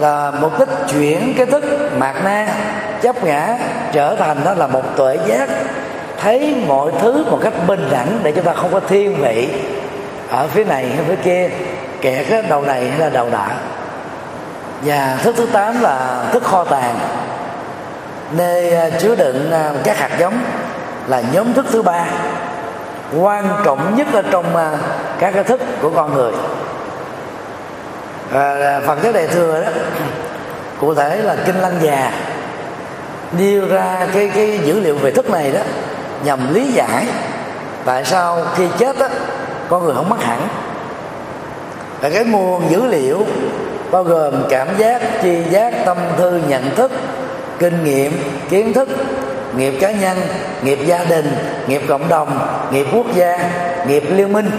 là mục đích chuyển cái thức mạt na, chấp ngã, trở thành đó là một tuệ giác. Thấy mọi thứ một cách bình đẳng để chúng ta không có thiên vị ở phía này hay phía kia, kẹt cái đầu này hay là đầu nọ. Và thức thứ tám là thức kho tàng. Nơi ờ, chứa đựng ờ, các hạt giống là nhóm thức thứ ba. Quan trọng nhất ở trong các cái thức của con người và phần chất đại thừa đó. Cụ thể là kinh lăng già nêu ra cái cái dữ liệu về thức này đó nhằm lý giải tại sao khi chết đó con người không mất hẳn. Và cái nguồn dữ liệu bao gồm cảm giác tri giác tâm thư nhận thức kinh nghiệm kiến thức nghiệp cá nhân nghiệp gia đình nghiệp cộng đồng nghiệp quốc gia nghiệp liên minh.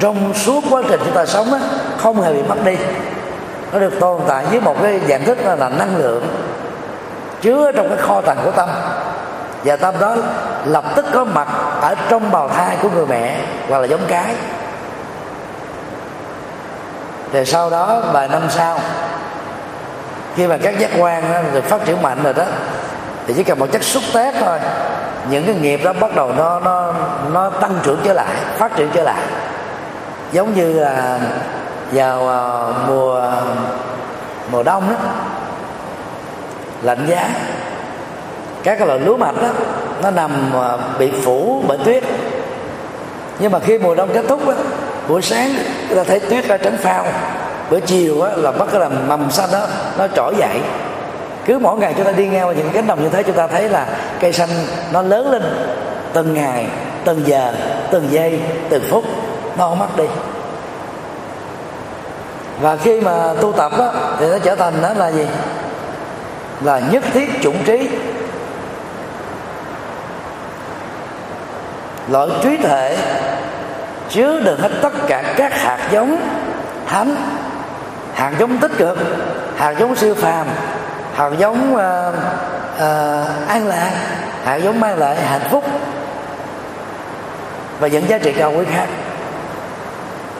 Trong suốt quá trình chúng ta sống á, không hề bị mất đi. Nó được tồn tại với một cái dạng thức là năng lượng chứa trong cái kho tàng của tâm. Và tâm đó lập tức có mặt ở trong bào thai của người mẹ hoặc là giống cái. Thì sau đó, vài năm sau, khi mà các giác quan được phát triển mạnh rồi đó, thì chỉ cần một chất xúc tác thôi, những cái nghiệp đó bắt đầu nó nó nó tăng trưởng trở lại, phát triển trở lại. Giống như là vào uh, mùa mùa đông đó lạnh giá. Các cái loại lúa mạch đó nó nằm uh, bị phủ bởi tuyết. Nhưng mà khi mùa đông kết thúc đó, buổi sáng chúng ta thấy tuyết ra tránh phao. Bữa chiều á, là bắt cái làm mầm xanh đó nó trỗi dậy. Cứ mỗi ngày chúng ta đi ngang qua những cánh đồng như thế chúng ta thấy là cây xanh nó lớn lên từng ngày từng giờ từng giây từng phút. Nó không mất đi và khi mà tu tập đó, thì nó trở thành đó là gì? Là nhất thiết chủng trí. Loại trí thể chứa đựng hết tất cả các hạt giống thánh hạt giống tích cực hạt giống siêu phàm hạt giống uh, uh, an lạc hạt giống mang lại hạnh phúc và những giá trị cao quý khác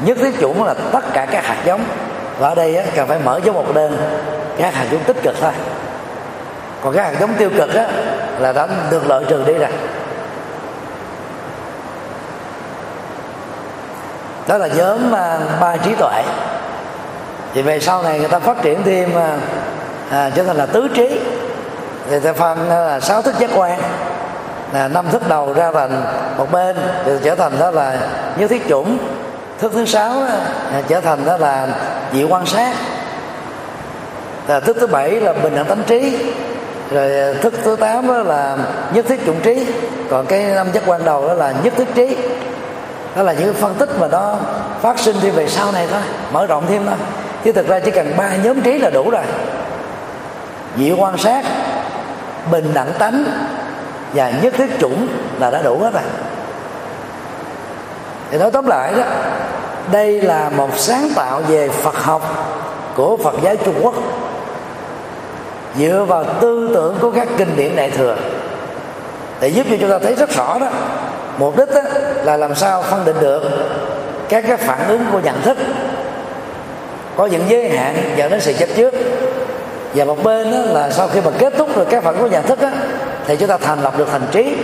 nhất thiết chủng là tất cả các hạt giống. Và ở đây á, cần phải mở dấu một đơn. Các hạt giống tích cực thôi. Còn các hạt giống tiêu cực á, là đã được loại trừ đi rồi. Đó là nhóm à, ba trí tuệ. Thì về sau này người ta phát triển thêm à, à, trở thành là tứ trí. Thì ta phân à, là sáu thức giác quan. Là năm thức đầu ra thành một bên thì trở thành đó là như thiết chủng thức thứ sáu đó, à, trở thành đó là dị quan sát. Là thức thứ bảy là bình đẳng tánh trí. Rồi à, thức thứ tám đó là nhất thiết chủng trí. Còn cái năm giác quan đầu đó là nhất thiết trí. Đó là những phân tích mà nó phát sinh thêm về sau này thôi mở rộng thêm thôi. Chứ thực ra chỉ cần ba nhóm trí là đủ rồi. Dị quan sát bình đẳng tánh và nhất thiết chủng là đã đủ hết rồi. Thì nói tóm lại đó đây là một sáng tạo về Phật học của Phật giáo Trung Quốc. Dựa vào tư tưởng của các kinh điển đại thừa để giúp cho chúng ta thấy rất rõ đó mục đích đó là làm sao phân định được các cái phản ứng của nhận thức. Có những giới hạn dẫn đến sự chấp trước. Và một bên đó là sau khi mà kết thúc được các phản ứng của nhận thức đó, thì chúng ta thành lập được thành trí.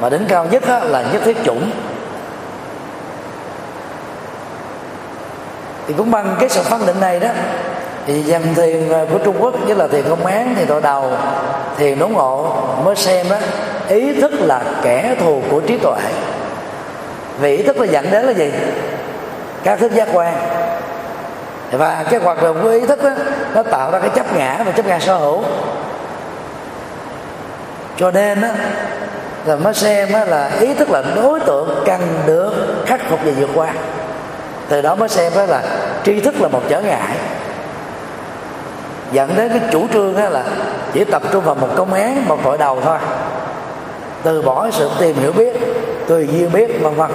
Mà đỉnh cao nhất đó là nhất thiết chủng. Thì cũng bằng cái sự phân định này đó thì dòng thiền của Trung Quốc với là thiền công án thì tội đầu thiền đốn ngộ mới xem đó ý thức là kẻ thù của trí tuệ. Vì ý thức là dẫn đến là gì? Các thức giác quan. Và cái hoạt động của ý thức đó, nó tạo ra cái chấp ngã và chấp ngã sở hữu. Cho nên đó, là mới xem đó là ý thức là đối tượng cần được khắc phục và vượt qua từ đó mới xem đó là tri thức là một trở ngại. Dẫn đến cái chủ trương đó là chỉ tập trung vào một công án một tội đầu thôi. Từ bỏ sự tìm hiểu biết tùy duyên biết vân vân.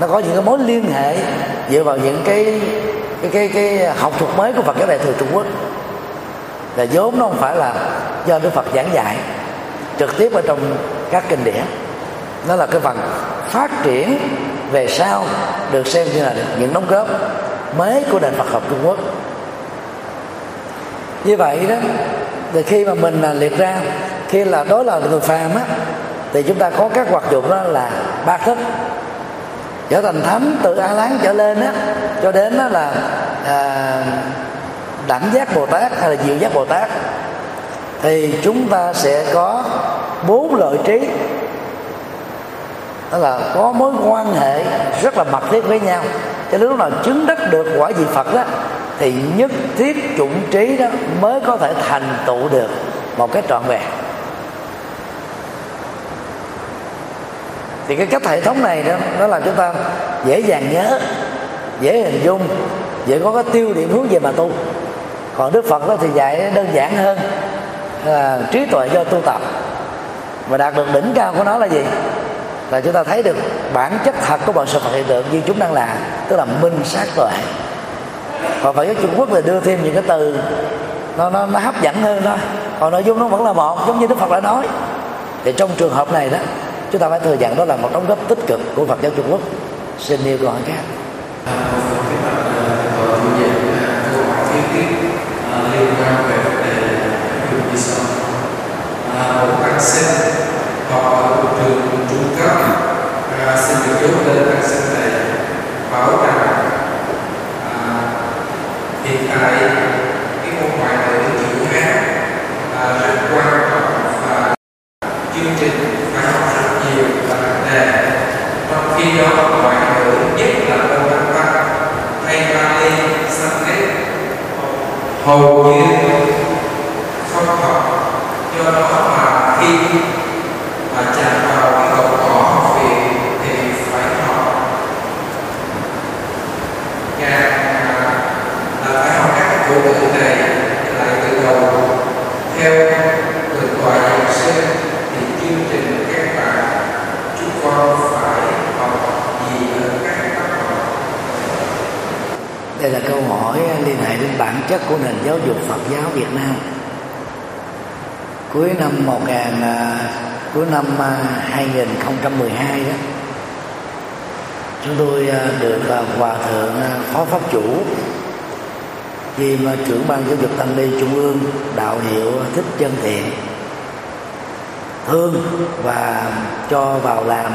Nó có những cái mối liên hệ dựa vào những cái cái cái, cái học thuật mới của Phật giáo Đại thừa Trung Quốc. Là vốn nó không phải là do Đức Phật giảng dạy trực tiếp ở trong các kinh điển. Nó là cái phần phát triển về sau được xem như là những đóng góp mới của nền Phật học Trung Quốc. Như vậy đó thì khi mà mình là liệt ra khi là đối là người phàm á thì chúng ta có các hoạt dụng đó là ba thức. Trở thành thánh từ a lán trở lên á cho đến đó là à, đẳng giác bồ tát hay là diệu giác bồ tát. Thì chúng ta sẽ có bốn lợi trí đó là có mối quan hệ rất là mật thiết với nhau. Cho lúc nào chứng đắc được quả vị phật đó thì nhất thiết chủng trí đó mới có thể thành tựu được một cái trọn vẹn. Thì cái cách hệ thống này đó, nó làm chúng ta dễ dàng nhớ, dễ hình dung, dễ có cái tiêu điểm hướng về mà tu. Còn đức phật đó thì dạy đơn giản hơn, là trí tuệ do tu tập. Và đạt được đỉnh cao của nó là gì? Là chúng ta thấy được bản chất thật của bọn sự vật hiện tượng như chúng đang là tức là minh sát tuệ. Và phải Trung Quốc là đưa thêm những cái từ nó, nó, nó hấp dẫn hơn thôi. Còn nội dung nó vẫn là một giống như Đức Phật đã nói. Thì trong trường hợp này đó chúng ta phải thừa nhận đó là một đóng góp tích cực của Phật giáo Trung Quốc. Xin yêu câu hỏi khác một trường trung cấp à, xin được chốt lên bạn báo rằng à, hiện tại cái môn ngoại ngữ chữ hát à, rất quan trọng và chương trình phải học rất nhiều và nặng nề. Trong khi đó ngoại ngữ nhất là môn văn văn hay Bali, Sanskrit hầu như không học do đó mà khi mà chạm vào cái cổng cỏ học viện thì phải học càng là phải học các cổ ngữ này lại từ đầu theo được tòa giảng sinh thì chương trình các bạn chúc con của nền giáo dục Phật giáo Việt Nam. Cuối năm 1000 à, cuối năm à, 2012 đó, chúng tôi à, được hòa thượng phó pháp chủ kiêm trưởng ban giáo dục tăng ni trung ương đạo hiệu thích chân thiện thương và cho vào làm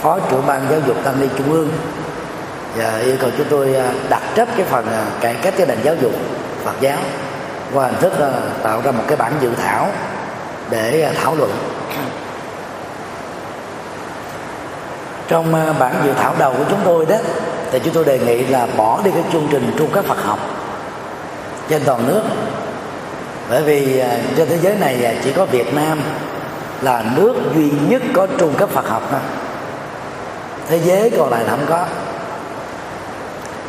phó trưởng ban giáo dục tăng ni trung ương. Và yêu cầu chúng tôi đặt trách cái phần cải cách cái nền giáo dục. Phật giáo qua hình thức ờ, tạo ra một cái bản dự thảo để ờ, thảo luận. Trong ờ, bản dự thảo đầu của chúng tôi đó, thì chúng tôi đề nghị là bỏ đi cái chương trình trung cấp Phật học trên toàn nước. Bởi vì trên thế giới này chỉ có Việt Nam là nước duy nhất có trung cấp Phật học thôi. Thế giới còn lại là không có.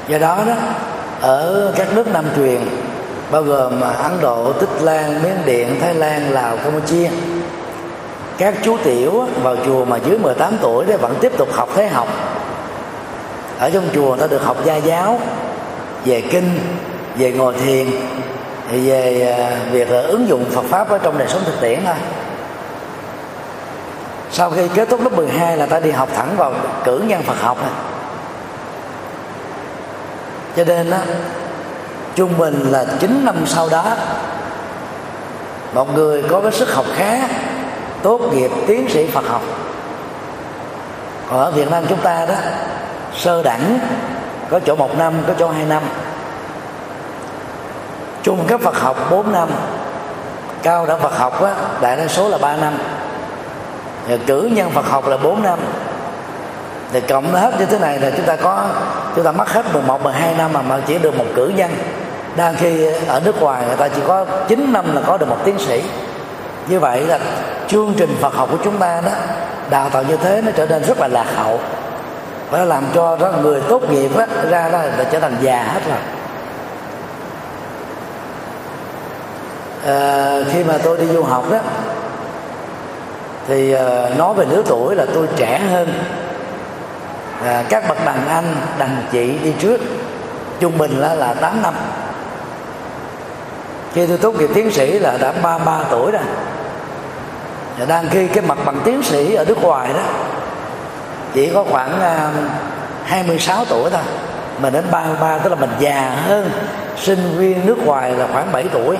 Do đó đó, ở các nước nam truyền bao gồm à, Ấn Độ, Tích Lan, Miến Điện, Thái Lan, Lào, Campuchia. Các chú tiểu vào chùa mà dưới 18 tuổi thì vẫn tiếp tục học thế học. Ở trong chùa người ta được học gia giáo về kinh về ngồi thiền về à, việc ứng dụng Phật pháp ở trong đời sống thực tiễn thôi. Sau khi kết thúc lớp 12 là ta đi học thẳng vào cử nhân Phật học này. cho nên đó trung bình là 9 năm sau đó. Một người có cái sức học khá tốt nghiệp tiến sĩ Phật học. Còn ở Việt Nam chúng ta đó sơ đẳng có chỗ một năm có chỗ hai năm. Trung cấp Phật học 4 năm cao đẳng Phật học á, đại đa số là 3 năm. Rồi cử nhân Phật học là 4 năm. Thì cộng hết như thế này là chúng ta có chúng ta mất hết 11 12 năm mà mà chỉ được một cử nhân đang khi ở nước ngoài người ta chỉ có 9 năm là có được một tiến sĩ. Như vậy là chương trình Phật học của chúng ta đó đào tạo như thế nó trở nên rất là lạc hậu. Và nó làm cho đó người tốt nghiệp đó, ra đó là trở thành già hết rồi. À, khi mà tôi đi du học đó thì à, nói về lứa tuổi là tôi trẻ hơn. À, các bậc đàn anh đàn chị đi trước trung bình là là 8 năm khi tôi tốt nghiệp tiến sĩ là đã 33 tuổi rồi. Và đang khi cái mặt bằng tiến sĩ ở nước ngoài đó chỉ có khoảng à, 26 tuổi thôi. Mà đến 33 tức là mình già hơn sinh viên nước ngoài là khoảng 7 tuổi.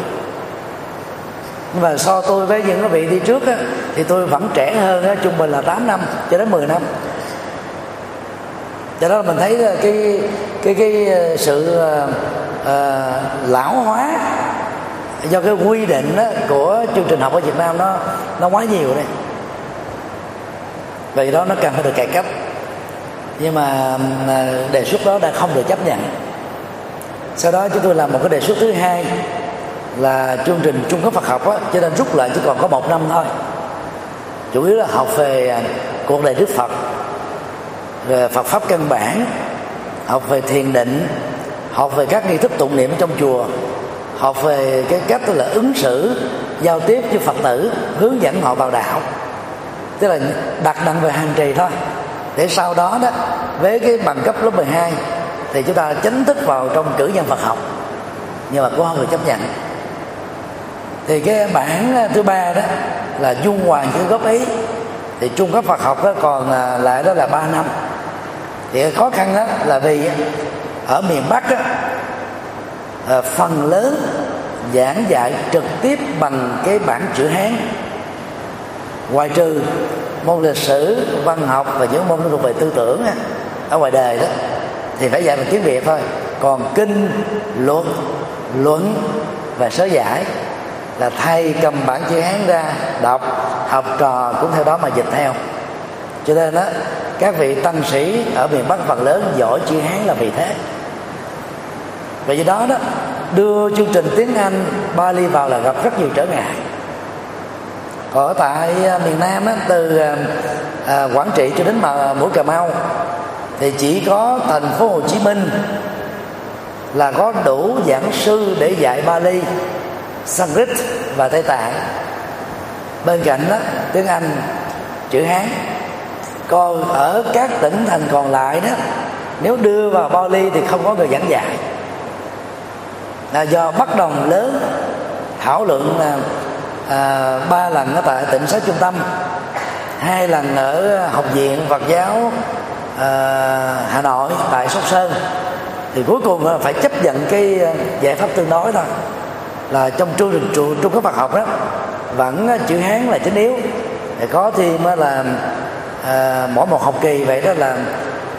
Nhưng mà so tôi với những cái vị đi trước á, thì tôi vẫn trẻ hơn á, trung bình là 8 năm cho đến 10 năm. Cho đó mình thấy cái cái cái ờ, sự uh, lão hóa do cái quy định đó của chương trình học ở Việt Nam nó nó quá nhiều đây. Vì đó nó cần phải được cải cách. Nhưng mà đề xuất đó đã không được chấp nhận. Sau đó chúng tôi làm một cái đề xuất thứ hai là chương trình trung cấp Phật học á, cho nên rút lại chỉ còn có một năm thôi. Chủ yếu là học về à, cuộc đời Đức Phật về Phật pháp căn bản học về thiền định học về các nghi thức tụng niệm trong chùa học về cái cách là ứng xử giao tiếp với phật tử hướng dẫn họ vào đạo. Tức là đặt nặng về hành trì thôi. Để sau đó đó với cái bằng cấp lớp 12 thì chúng ta chính thức vào trong cử nhân Phật học. Nhưng mà có người chấp nhận. Thì cái bản thứ ba đó là dung hoàng chữ góp ý. Thì trung cấp Phật học đó còn à, lại đó là 3 năm. Thì khó khăn đó là vì ở miền Bắc đó, à, phần lớn giảng dạy trực tiếp bằng cái bản chữ hán. Ngoài trừ môn lịch sử văn học và những môn thuộc về tư tưởng ở ngoài đời đó thì phải dạy bằng tiếng việt thôi. Còn kinh luật luận và sớ giải là thay cầm bản chữ hán ra đọc học trò cũng theo đó mà dịch theo. Cho nên đó các vị tăng sĩ ở miền bắc phần lớn giỏi chữ hán là vì thế vì đó đó đưa chương trình tiếng Anh Bali vào là gặp rất nhiều trở ngại. Ở tại à, miền Nam á, từ à, à, Quảng Trị cho đến mà à, mũi Cà Mau thì chỉ có thành phố Hồ Chí Minh là có đủ giảng sư để dạy Bali, Sanskrit và Tây Tạng. Bên cạnh đó tiếng Anh chữ Hán. Còn ở các tỉnh thành còn lại đó nếu đưa vào Bali thì không có người giảng dạy là do bất đồng lớn thảo luận là à, ba lần ở tại tỉnh sát trung tâm hai lần ở học viện Phật giáo à, Hà Nội tại Sóc Sơn. Thì cuối cùng là phải chấp nhận cái à, giải pháp tương đối thôi. Là trong trung trình trụ trung cấp Phật học đó vẫn à, chữ Hán là chính yếu thì có thêm à, là à, mỗi một học kỳ vậy đó là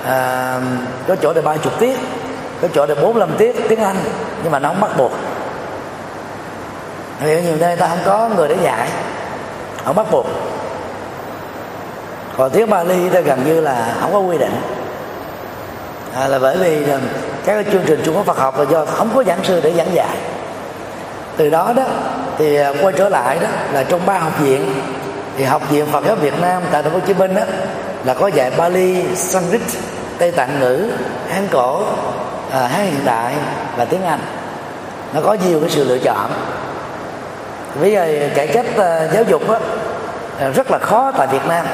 à, có chỗ để ba chục tiết cái chỗ được bốn năm tiết tiếng Anh nhưng mà nó không bắt buộc. Vì nhiều nơi ta không có người để dạy không bắt buộc. Còn tiếng Bali ta gần như là không có quy định. À, là bởi vì à, các chương trình Trung Quốc Phật học là do không có giảng sư để giảng dạy. Từ đó đó thì à, quay trở lại đó là trong ba học viện thì học viện Phật giáo Việt Nam tại thành phố Hồ Chí Minh đó là có dạy Bali, Sanskrit, Tây Tạng ngữ, Hán cổ, à, hát hiện đại và tiếng Anh. Nó có nhiều cái sự lựa chọn. Bây giờ cải cách uh, giáo dục đó, rất là khó tại Việt Nam.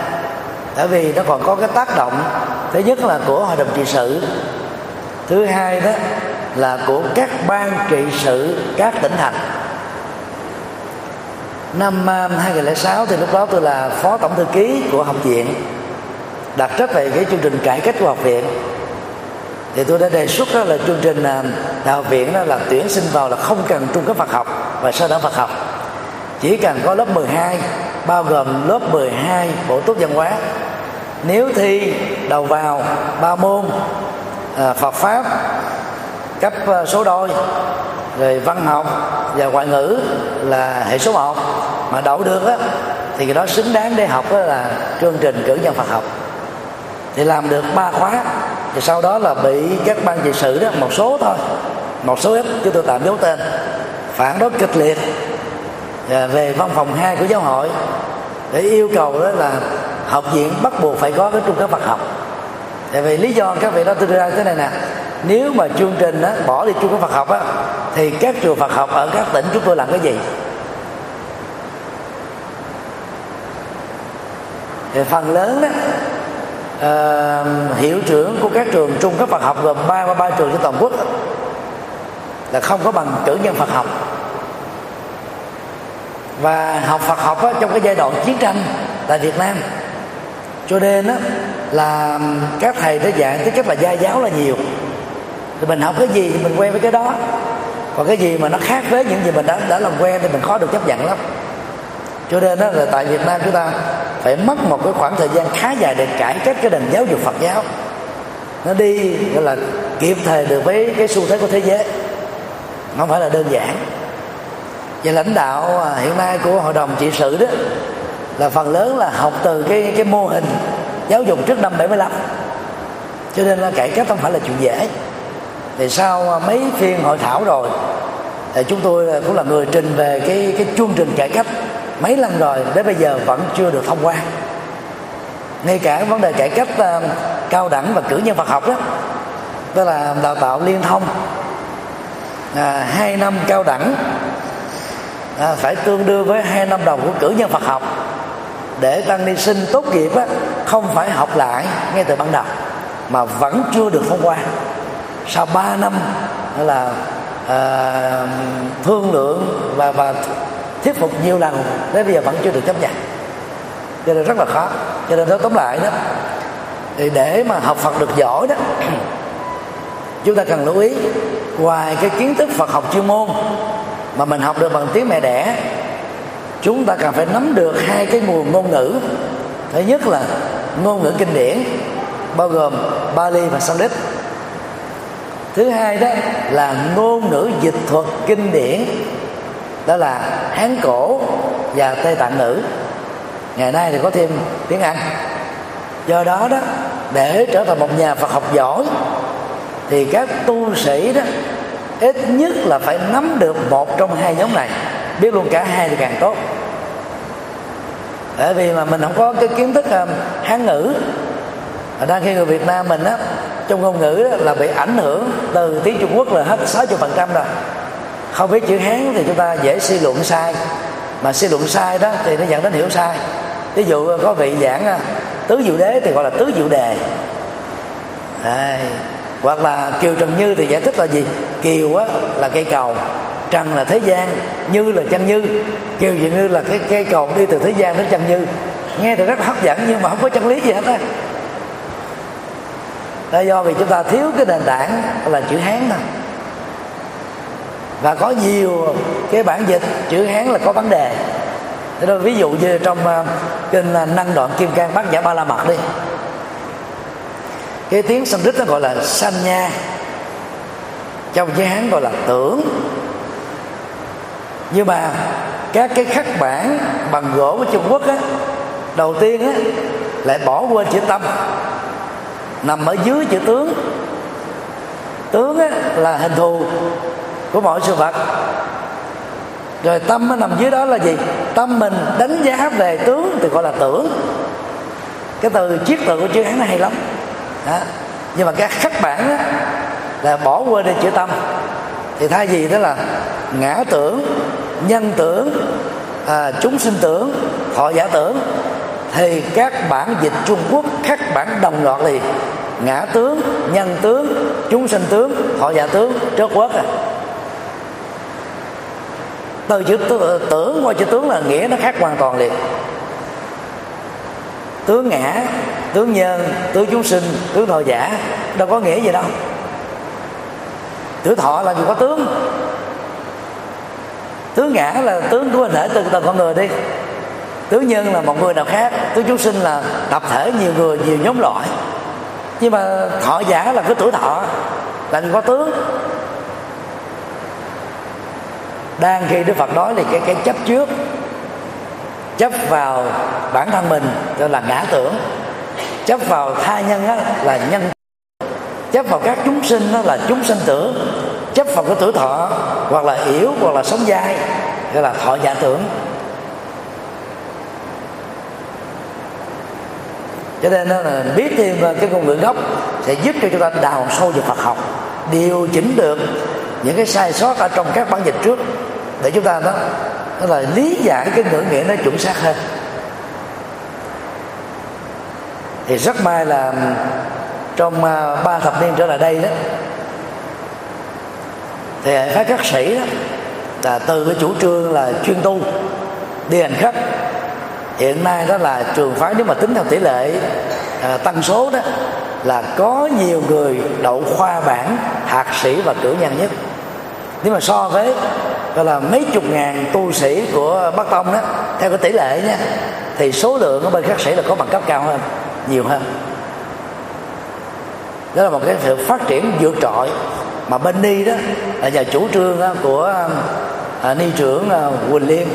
Bởi vì nó còn có cái tác động thứ nhất là của hội đồng trị sự. Thứ hai đó là của các ban trị sự các tỉnh thành. Năm ờ, 2006 thì lúc đó tôi là phó tổng thư ký của học viện đặt trách về cái chương trình cải cách của học viện thì tôi đã đề xuất đó là chương trình à, đạo viện đó là tuyển sinh vào là không cần trung cấp Phật học và sơ đẳng Phật học. Chỉ cần có lớp 12 bao gồm lớp 12 bổ túc văn hóa. Nếu thi đầu vào ba môn à, Phật pháp cấp à, số đôi rồi văn học và ngoại ngữ là hệ số 1 mà đậu được á thì cái đó xứng đáng để học đó là chương trình cử nhân Phật học. Thì làm được ba khóa thì sau đó là bị các ban trị sự đó một số thôi một số ít chúng tôi tạm dấu tên phản đối kịch liệt. Về văn phòng 2 của giáo hội để yêu cầu đó là học viện bắt buộc phải có cái trung cấp Phật học. Tại vì lý do các vị đó tôi đưa ra thế này nè nếu mà chương trình đó, bỏ đi trung cấp Phật học á thì các trường Phật học ở các tỉnh chúng tôi làm cái gì? Thì phần lớn đó uh, hiệu trưởng của các trường trung cấp Phật học gồm ba ba ba trường trên toàn quốc là không có bằng cử nhân Phật học. Và học Phật học á, trong cái giai đoạn chiến tranh tại Việt Nam. Cho nên á, là các thầy đã dạy tới cách là gia giáo là nhiều. Thì mình học cái gì thì mình quen với cái đó. Còn cái gì mà nó khác với những gì mình đã đã làm quen thì mình khó được chấp nhận lắm cho nên đó là tại Việt Nam chúng ta phải mất một cái khoảng thời gian khá dài để cải cách cái nền giáo dục Phật giáo. Nó đi, gọi là, kịp thời được với cái xu thế của thế giới. Không phải là đơn giản. Và lãnh đạo à, hiện nay của hội đồng trị sự đó là phần lớn là học từ cái cái mô hình giáo dục trước năm 75 cho nên là cải cách không phải là chuyện dễ. Thì sau à, mấy phiên hội thảo rồi, thì chúng tôi cũng là người trình về cái cái chương trình cải cách mấy lần rồi đến bây giờ vẫn chưa được thông qua. Ngay cả vấn đề cải cách uh, cao đẳng và cử nhân Phật học đó tức là đào tạo liên thông. À, hai năm cao đẳng à, phải tương đương với hai năm đầu của cử nhân Phật học. Để tăng ni sinh tốt nghiệp á, không phải học lại ngay từ ban đầu mà vẫn chưa được thông qua. Sau 3 năm là à, thương lượng và và thuyết phục nhiều lần, đến bây giờ vẫn chưa được chấp nhận. Cho nên rất là khó. Cho nên nói tóm lại đó, thì để mà học Phật được giỏi đó, chúng ta cần lưu ý, ngoài cái kiến thức Phật học chuyên môn mà mình học được bằng tiếng mẹ đẻ, chúng ta cần phải nắm được hai cái nguồn ngôn ngữ. Thứ nhất là ngôn ngữ kinh điển, bao gồm Bali và Sanskrit. Thứ hai đó là ngôn ngữ dịch thuật kinh điển đó là hán cổ và tây tạng ngữ ngày nay thì có thêm tiếng anh. Do đó đó để trở thành một nhà phật học giỏi thì các tu sĩ đó ít nhất là phải nắm được một trong hai nhóm này. Biết luôn cả hai thì càng tốt. Bởi vì mà mình không có cái kiến thức um, hán ngữ. Ở đang khi người Việt Nam mình á trong ngôn ngữ đó, là bị ảnh hưởng từ tiếng Trung Quốc là hết 60 phần trăm rồi không biết chữ Hán thì chúng ta dễ suy luận sai. Mà suy luận sai đó thì nó dẫn đến hiểu sai. Ví dụ ờ, có vị giảng ờ, tứ diệu đế thì gọi là tứ diệu đề. Đây. hoặc là kiều trần như thì giải thích là gì? Kiều á, là cây cầu, trần là thế gian, như là chân như. Kiều gì như là cái cây cầu đi từ thế gian đến chân như. Nghe thì rất hấp dẫn nhưng mà không có chân lý gì hết á. Là do vì chúng ta thiếu cái nền tảng là chữ hán thôi và có nhiều cái bản dịch chữ hán là có vấn đề. Thế đó, ví dụ như trong ờ, uh, kinh uh, ờ, năng đoạn kim cang bát giả ba la mật đi. Cái tiếng sanskrit nó gọi là sanya trong chữ hán gọi là tưởng. Nhưng mà các cái khắc bản bằng gỗ của trung quốc á đầu tiên á lại bỏ quên chữ tâm. Nằm ở dưới chữ tướng. Tướng á, là hình thù của mọi sự vật. Rồi tâm nó nằm dưới đó là gì? Tâm mình đánh giá về tướng thì gọi là tưởng. Cái từ chiết từ của chữ hán nó hay lắm. Đó. nhưng mà các khắc bản đó, là bỏ quên đi chữ tâm. Thì thay vì đó là ngã tưởng nhân tưởng à, chúng sinh tưởng thọ giả tưởng thì các bản dịch Trung Quốc khắc bản đồng loạt liền ngã tướng nhân tướng chúng sinh tướng thọ giả tướng trớt quốc à từ chữ tưởng qua chữ tướng là nghĩa nó khác hoàn toàn liền. Tướng ngã, tướng nhân, tướng chúng sinh, tướng thọ giả, đâu có nghĩa gì đâu. Tướng thọ là gì có tướng. Tướng ngã là tướng của hình thể từng tầng con người đi. Tướng nhân là một người nào khác, tướng chúng sinh là tập thể nhiều người, nhiều nhóm loại. Nhưng mà thọ giả là cái tuổi thọ, là có tướng đang khi đức phật nói thì cái cái chấp trước, chấp vào bản thân mình, gọi là ngã tưởng. Chấp vào tha nhân đó là nhân chấp vào các chúng sinh đó là chúng sinh tưởng. Chấp vào cái tuổi thọ, hoặc là yếu, hoặc là sống dai, gọi là thọ giả tưởng. Cho nên là biết thêm à, cái ngôn ngữ gốc sẽ giúp cho chúng ta đào sâu về Phật học, điều chỉnh được những cái sai sót ở trong các bản dịch trước để chúng ta đó đó là lý giải cái ngữ nghĩa nó chuẩn xác hơn. Thì rất may là trong à, ba thập niên trở lại đây đó thì các các sĩ đó là từ cái chủ trương là chuyên tu đi hành khách hiện nay đó là trường phái nếu mà tính theo tỷ lệ à, tăng số đó là có nhiều người đậu khoa bản thạc sĩ và cử nhân nhất nếu mà so với gọi là mấy chục ngàn tu sĩ của bắc tông đó theo cái tỷ lệ nha thì số lượng ở bên khắc sĩ là có bằng cấp cao hơn nhiều hơn. Đó là một cái sự phát triển vượt trội. Mà bên ni đó là nhờ chủ trương à, của à, ni trưởng à, quỳnh liên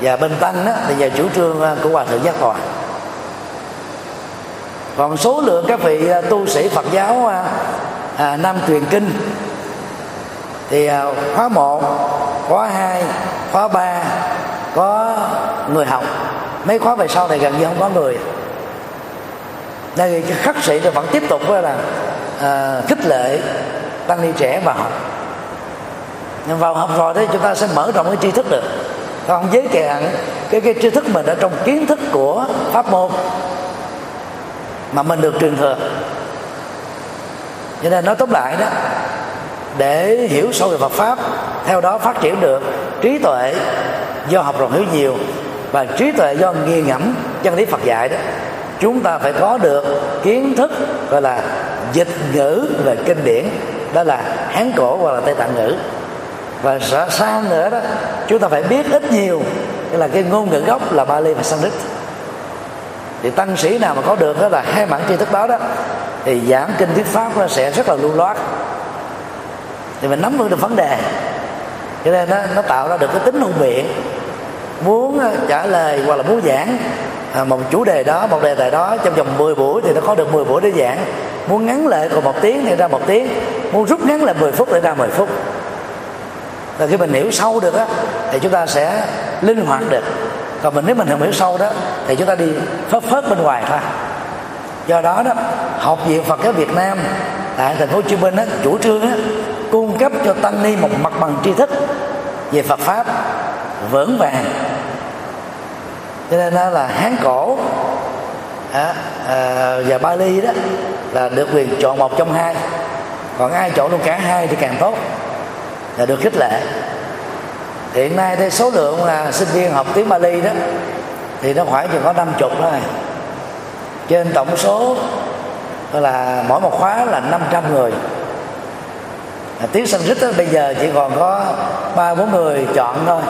và bên tăng đó thì nhờ chủ trương à, của hòa thượng giác hòa còn số lượng các vị à, tu sĩ phật giáo à, nam truyền kinh thì à, khóa 1 khóa 2 khóa 3 có người học. Mấy khóa về sau này gần như không có người. Đây cái khắc sĩ thì vẫn tiếp tục với là à, khích lệ tăng ni trẻ vào học. Nhưng vào học rồi thì chúng ta sẽ mở rộng cái tri thức được. Còn giới hạn cái cái tri thức mình ở trong kiến thức của pháp môn mà mình được truyền thừa. Cho nên nói tóm lại đó để hiểu sâu về Phật pháp, theo đó phát triển được trí tuệ do học rộng hiểu nhiều và trí tuệ do nghiền ngẫm chân lý Phật dạy đó. Chúng ta phải có được kiến thức, gọi là dịch ngữ về kinh điển, đó là hán cổ hoặc là tây tạng ngữ. Và xa nữa đó, chúng ta phải biết ít nhiều tức là cái ngôn ngữ gốc là Bali và Sanskrit. Thì tăng sĩ nào mà có được đó là hai bản tri thức đó đó, thì giảng kinh thuyết pháp nó sẽ rất là lưu loát thì mình nắm vững được vấn đề. Cho nên nó, nó tạo ra được cái tính hùng biện. Muốn ờ, trả lời hoặc là muốn giảng ờ, một chủ đề đó một đề tài đó trong vòng 10 buổi thì nó có được 10 buổi để giảng. Muốn ngắn lại còn một tiếng thì ra một tiếng. Muốn rút ngắn lại 10 phút thì ra 10 phút. Và khi mình hiểu sâu được á thì chúng ta sẽ linh hoạt được. Còn mình nếu mình không hiểu sâu đó thì chúng ta đi phớt phớt bên ngoài thôi. Do đó đó học viện Phật giáo Việt Nam tại thành phố Hồ Chí Minh đó, chủ trương đó, cấp cho tăng ni một mặt bằng tri thức về Phật pháp vững vàng. Cho nên đó là hán cổ à, à, và Bali đó là được quyền chọn một trong hai. Còn ai chọn luôn cả hai thì càng tốt là được khích lệ. Hiện nay thì số lượng là sinh viên học tiếng Bali đó thì nó khoảng chừng có năm chục thôi trên tổng số là mỗi một khóa là 500 người à, tiếng Sanskrit đó, bây giờ chỉ còn có ba bốn người chọn thôi.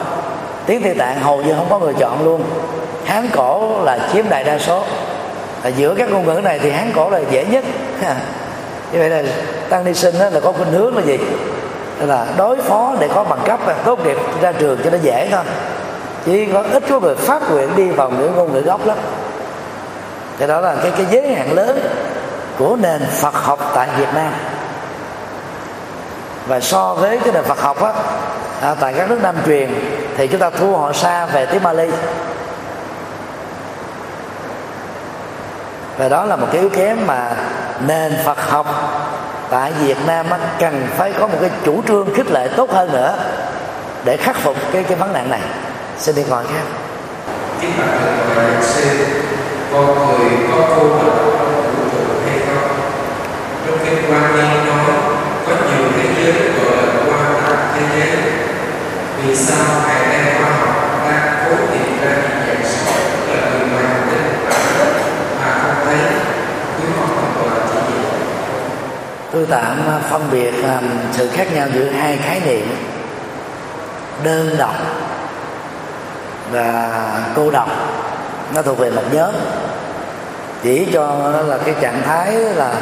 Tiếng Tây Tạng hầu như không có người chọn luôn. Hán cổ là chiếm đại đa số. À, giữa các ngôn ngữ này thì Hán cổ là dễ nhất. Như vậy là tăng ni sinh là có khuynh hướng là gì? Là đối phó để có bằng cấp tốt nghiệp ra trường cho nó dễ thôi. Chỉ có ít có người phát nguyện đi vào những ngôn ngữ gốc lắm. Thì đó là cái cái giới hạn lớn của nền Phật học tại Việt Nam và so với cái nền Phật học á à, tại các nước Nam truyền thì chúng ta thua họ xa về tiếng Mali và đó là một cái yếu kém mà nền Phật học tại Việt Nam á, cần phải có một cái chủ trương khích lệ tốt hơn nữa để khắc phục cái cái vấn nạn này. Xin đi gọi khác kính bạch thượng sư con người có vô độc trong hay không? Trong kinh quan nhân đó có nhiều thế giới gọi là quan tạng thế giới vì sao ngày nay khoa học đang cố tìm ra những dạng sống là người ngoài hành tinh mà không thấy quý học gọi là chỉ gì tôi tạm phân biệt làm sự khác nhau giữa hai khái niệm, đơn độc và cô độc, nó thuộc về một nhóm. Chỉ cho nó là cái trạng thái là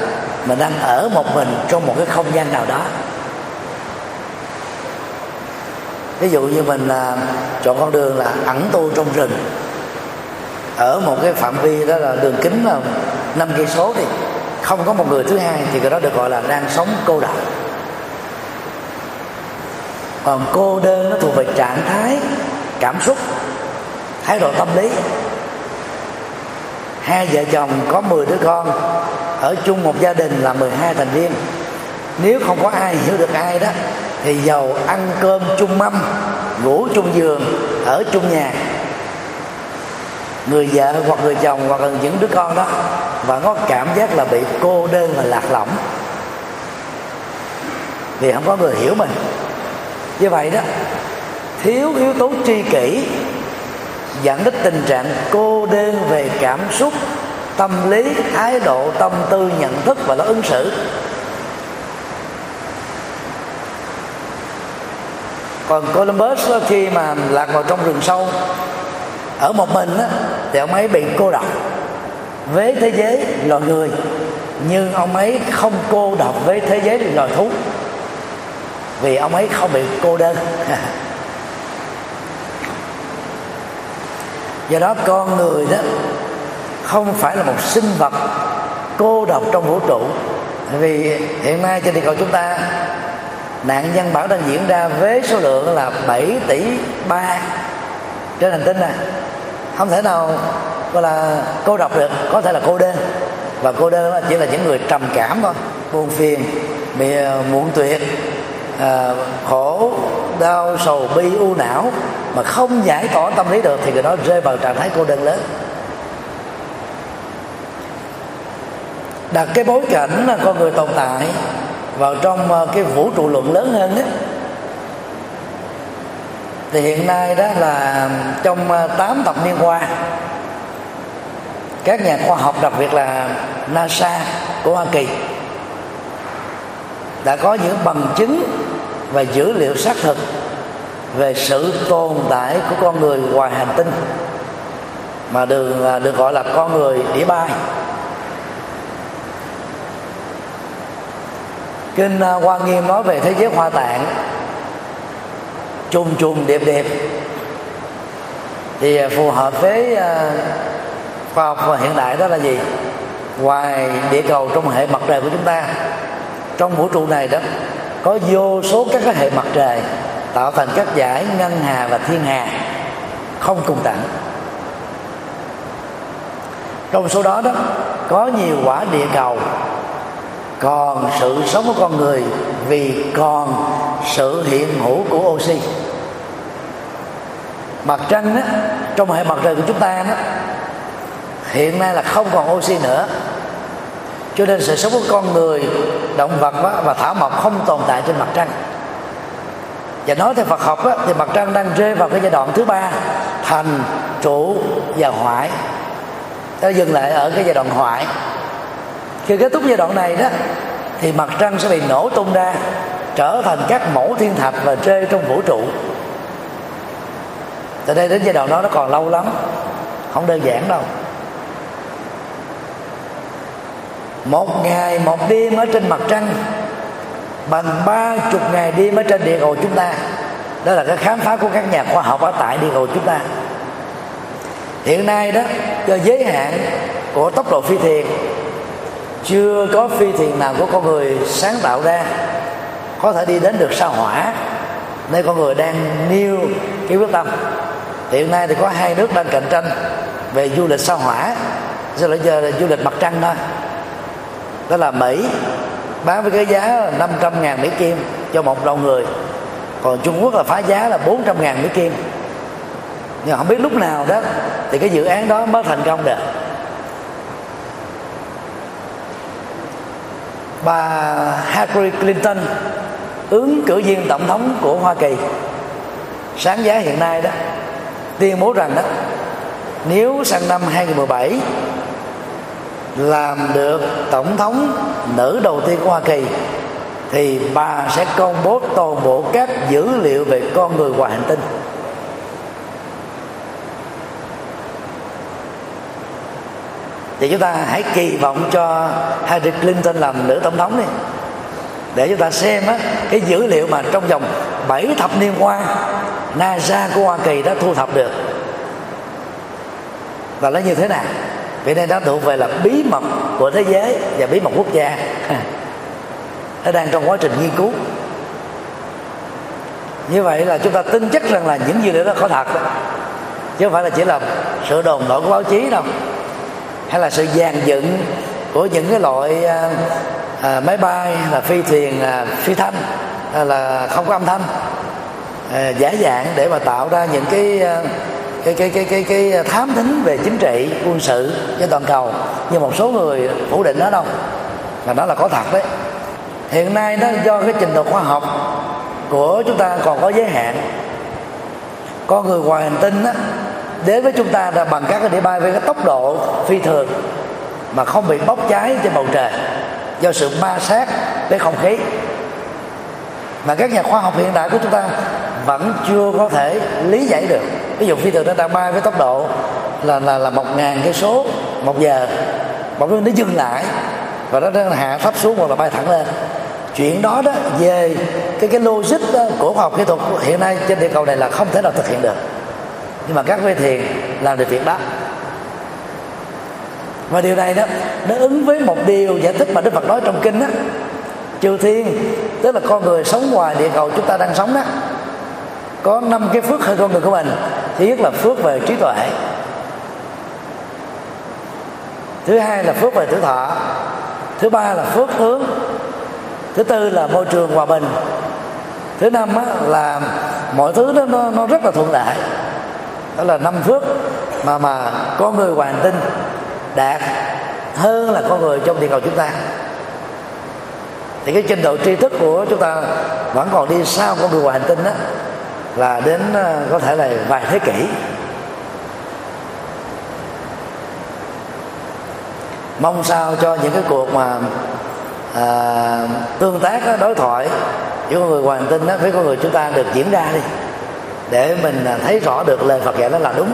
mình đang ở một mình trong một cái không gian nào đó. Ví dụ như mình là chọn con đường là ẩn tu trong rừng. Ở một cái phạm vi đó là đường kính là năm cây số thì không có một người thứ hai thì cái đó được gọi là đang sống cô độc. Còn cô đơn nó thuộc về trạng thái cảm xúc, thái độ tâm lý. Hai vợ chồng có 10 đứa con, ở chung một gia đình là 12 thành viên. Nếu không có ai hiểu được ai đó thì giàu ăn cơm chung mâm, ngủ chung giường, ở chung nhà. Người vợ hoặc người chồng hoặc là những đứa con đó, và có cảm giác là bị cô đơn và lạc lõng. Vì không có người hiểu mình. Như vậy đó, thiếu yếu tố tri kỷ dẫn đến tình trạng cô đơn về cảm xúc, tâm lý, thái độ, tâm tư, nhận thức và nó ứng xử. Còn Columbus đó, khi mà lạc vào trong rừng sâu ở một mình á, thì ông ấy bị cô độc với thế giới loài người nhưng ông ấy không cô độc với thế giới loài thú vì ông ấy không bị cô đơn. Do đó con người đó không phải là một sinh vật cô độc trong vũ trụ vì hiện nay trên địa cầu chúng ta nạn nhân bản đang diễn ra với số lượng là 7 tỷ ba. Trên hành tinh này không thể nào gọi là cô độc được có thể là cô đơn. Và cô đơn chỉ là những người trầm cảm thôi. Buồn phiền bị à, muộn tuyệt à, khổ đau sầu bi u não. Mà không giải tỏa tâm lý được thì người đó rơi vào trạng thái cô đơn lớn. Đặt cái bối cảnh là con người tồn tại vào trong ờ, cái vũ trụ luận lớn hơn đó thì hiện nay đó là trong ờ, 8 thập niên qua, các nhà khoa học, đặc biệt là NASA của Hoa Kỳ, đã có những bằng chứng và dữ liệu xác thực về sự tồn tại của con người ngoài hành tinh, mà được ờ, được gọi là con người đĩa bay. Kinh à, hoa nghiêm nói về thế giới hoa tạng. Trùng trùng, đẹp đẹp. Thì à, phù hợp với à, khoa học hiện đại đó là gì? Ngoài địa cầu trong hệ mặt trời của chúng ta, trong vũ trụ này đó, có vô số các cái hệ mặt trời tạo thành các giải ngân hà và thiên hà không cùng tận trong số đó đó, có nhiều quả địa cầu còn sự sống của con người vì còn sự hiện hữu của oxy. Mặt trăng đó trong hệ mặt trời của chúng ta đó hiện nay là không còn oxy nữa. Cho nên sự sống của con người động vật và thảo mộc không tồn tại trên mặt trăng. Và nói theo Phật học á, thì mặt trăng đang rơi vào cái giai đoạn thứ ba thành trụ và hoại. Nó dừng lại ở cái giai đoạn hoại khi kết thúc giai đoạn này đó, thì mặt trăng sẽ bị nổ tung ra, trở thành các mẫu thiên thạch và rơi trong vũ trụ. Từ đây đến giai đoạn đó nó còn lâu lắm, không đơn giản đâu. Một ngày, một đêm ở trên mặt trăng, bằng ba chục ngày đêm ở trên địa cầu chúng ta. Đó là cái khám phá của các nhà khoa học ở tại địa cầu chúng ta. Hiện nay đó, do giới hạn của tốc độ phi thuyền chưa có phi thuyền nào của con người sáng tạo ra có thể đi đến được sao hỏa. Nơi con người đang nêu cái quyết tâm. Hiện nay thì có hai nước đang cạnh tranh về du lịch sao hỏa. Giờ là giờ là du lịch mặt trăng thôi. Đó là mỹ. Bán với cái giá 500 ngàn Mỹ Kim cho một đầu người. Còn Trung Quốc là phá giá là 400 ngàn Mỹ Kim. Nhưng không biết lúc nào đó thì cái dự án đó mới thành công được. Bà Hillary Clinton ứng cử viên tổng thống của Hoa Kỳ. Sáng giá hiện nay đó, tuyên bố rằng đó, nếu sang năm 2017 làm được tổng thống nữ đầu tiên của Hoa Kỳ, thì bà sẽ công bố toàn bộ các dữ liệu về con người ngoài hành tinh. Thì chúng ta hãy kỳ vọng cho Hillary Clinton làm nữ tổng thống đi. Để chúng ta xem á, cái dữ liệu mà trong vòng 7 thập niên qua NASA của Hoa Kỳ đã thu thập được. Và nó như thế nào? Vì nên nó thuộc về là bí mật của thế giới và bí mật quốc gia. Nó đang trong quá trình nghiên cứu. Như vậy là chúng ta tin chắc rằng là những dữ liệu đó có thật. Chứ không phải là chỉ là sự đồn đổi của báo chí đâu hay là sự dàn dựng của những cái loại à, à, máy bay là phi thuyền à, phi thanh à, là không có âm thanh à, giả dạng để mà tạo ra những cái à, cái cái cái cái cái thám thính về chính trị quân sự trên toàn cầu nhưng một số người phủ định đó đâu. Là đó là có thật đấy. Hiện nay đó do cái trình độ khoa học của chúng ta còn có giới hạn. Con người ngoài hành tinh đó, đến với chúng ta là bằng các cái đĩa bay với cái tốc độ phi thường mà không bị bốc cháy trên bầu trời do sự ma sát với không khí. Mà các nhà khoa học hiện đại của chúng ta vẫn chưa có thể lý giải được. Ví dụ phi thường nó đang bay với tốc độ là là là một ngàn cây số một giờ. Một nó dừng lại và nó đang hạ thấp xuống hoặc là bay thẳng lên. Chuyện đó đó về cái cái logic đó, của khoa học kỹ thuật hiện nay trên địa cầu này là không thể nào thực hiện được nhưng mà các vị thiền làm được việc đó. Và điều này đó nó ứng với một điều giải thích mà đức phật nói trong kinh đó chư thiên tức là con người sống ngoài địa cầu chúng ta đang sống đó có năm cái phước hơn con người của mình. Thứ nhất là phước về trí tuệ. Thứ hai là phước về tuổi thọ. Thứ ba là phước hướng. Thứ tư là môi trường hòa bình. Thứ năm á, là mọi thứ đó nó, nó rất là thuận lợi đó là năm phước mà mà có người hoàn tinh đạt hơn là con người trong địa cầu chúng ta. Thì cái trình độ tri thức của chúng ta vẫn còn đi sau con người ngoài hành tinh đó là đến ờ, có thể là vài thế kỷ. Mong sao cho những cái cuộc mà à, tương tác đó, đối thoại giữa con người ngoài hành tinh đó với con người chúng ta được diễn ra đi để mình à, thấy rõ được lời Phật dạy nó là đúng.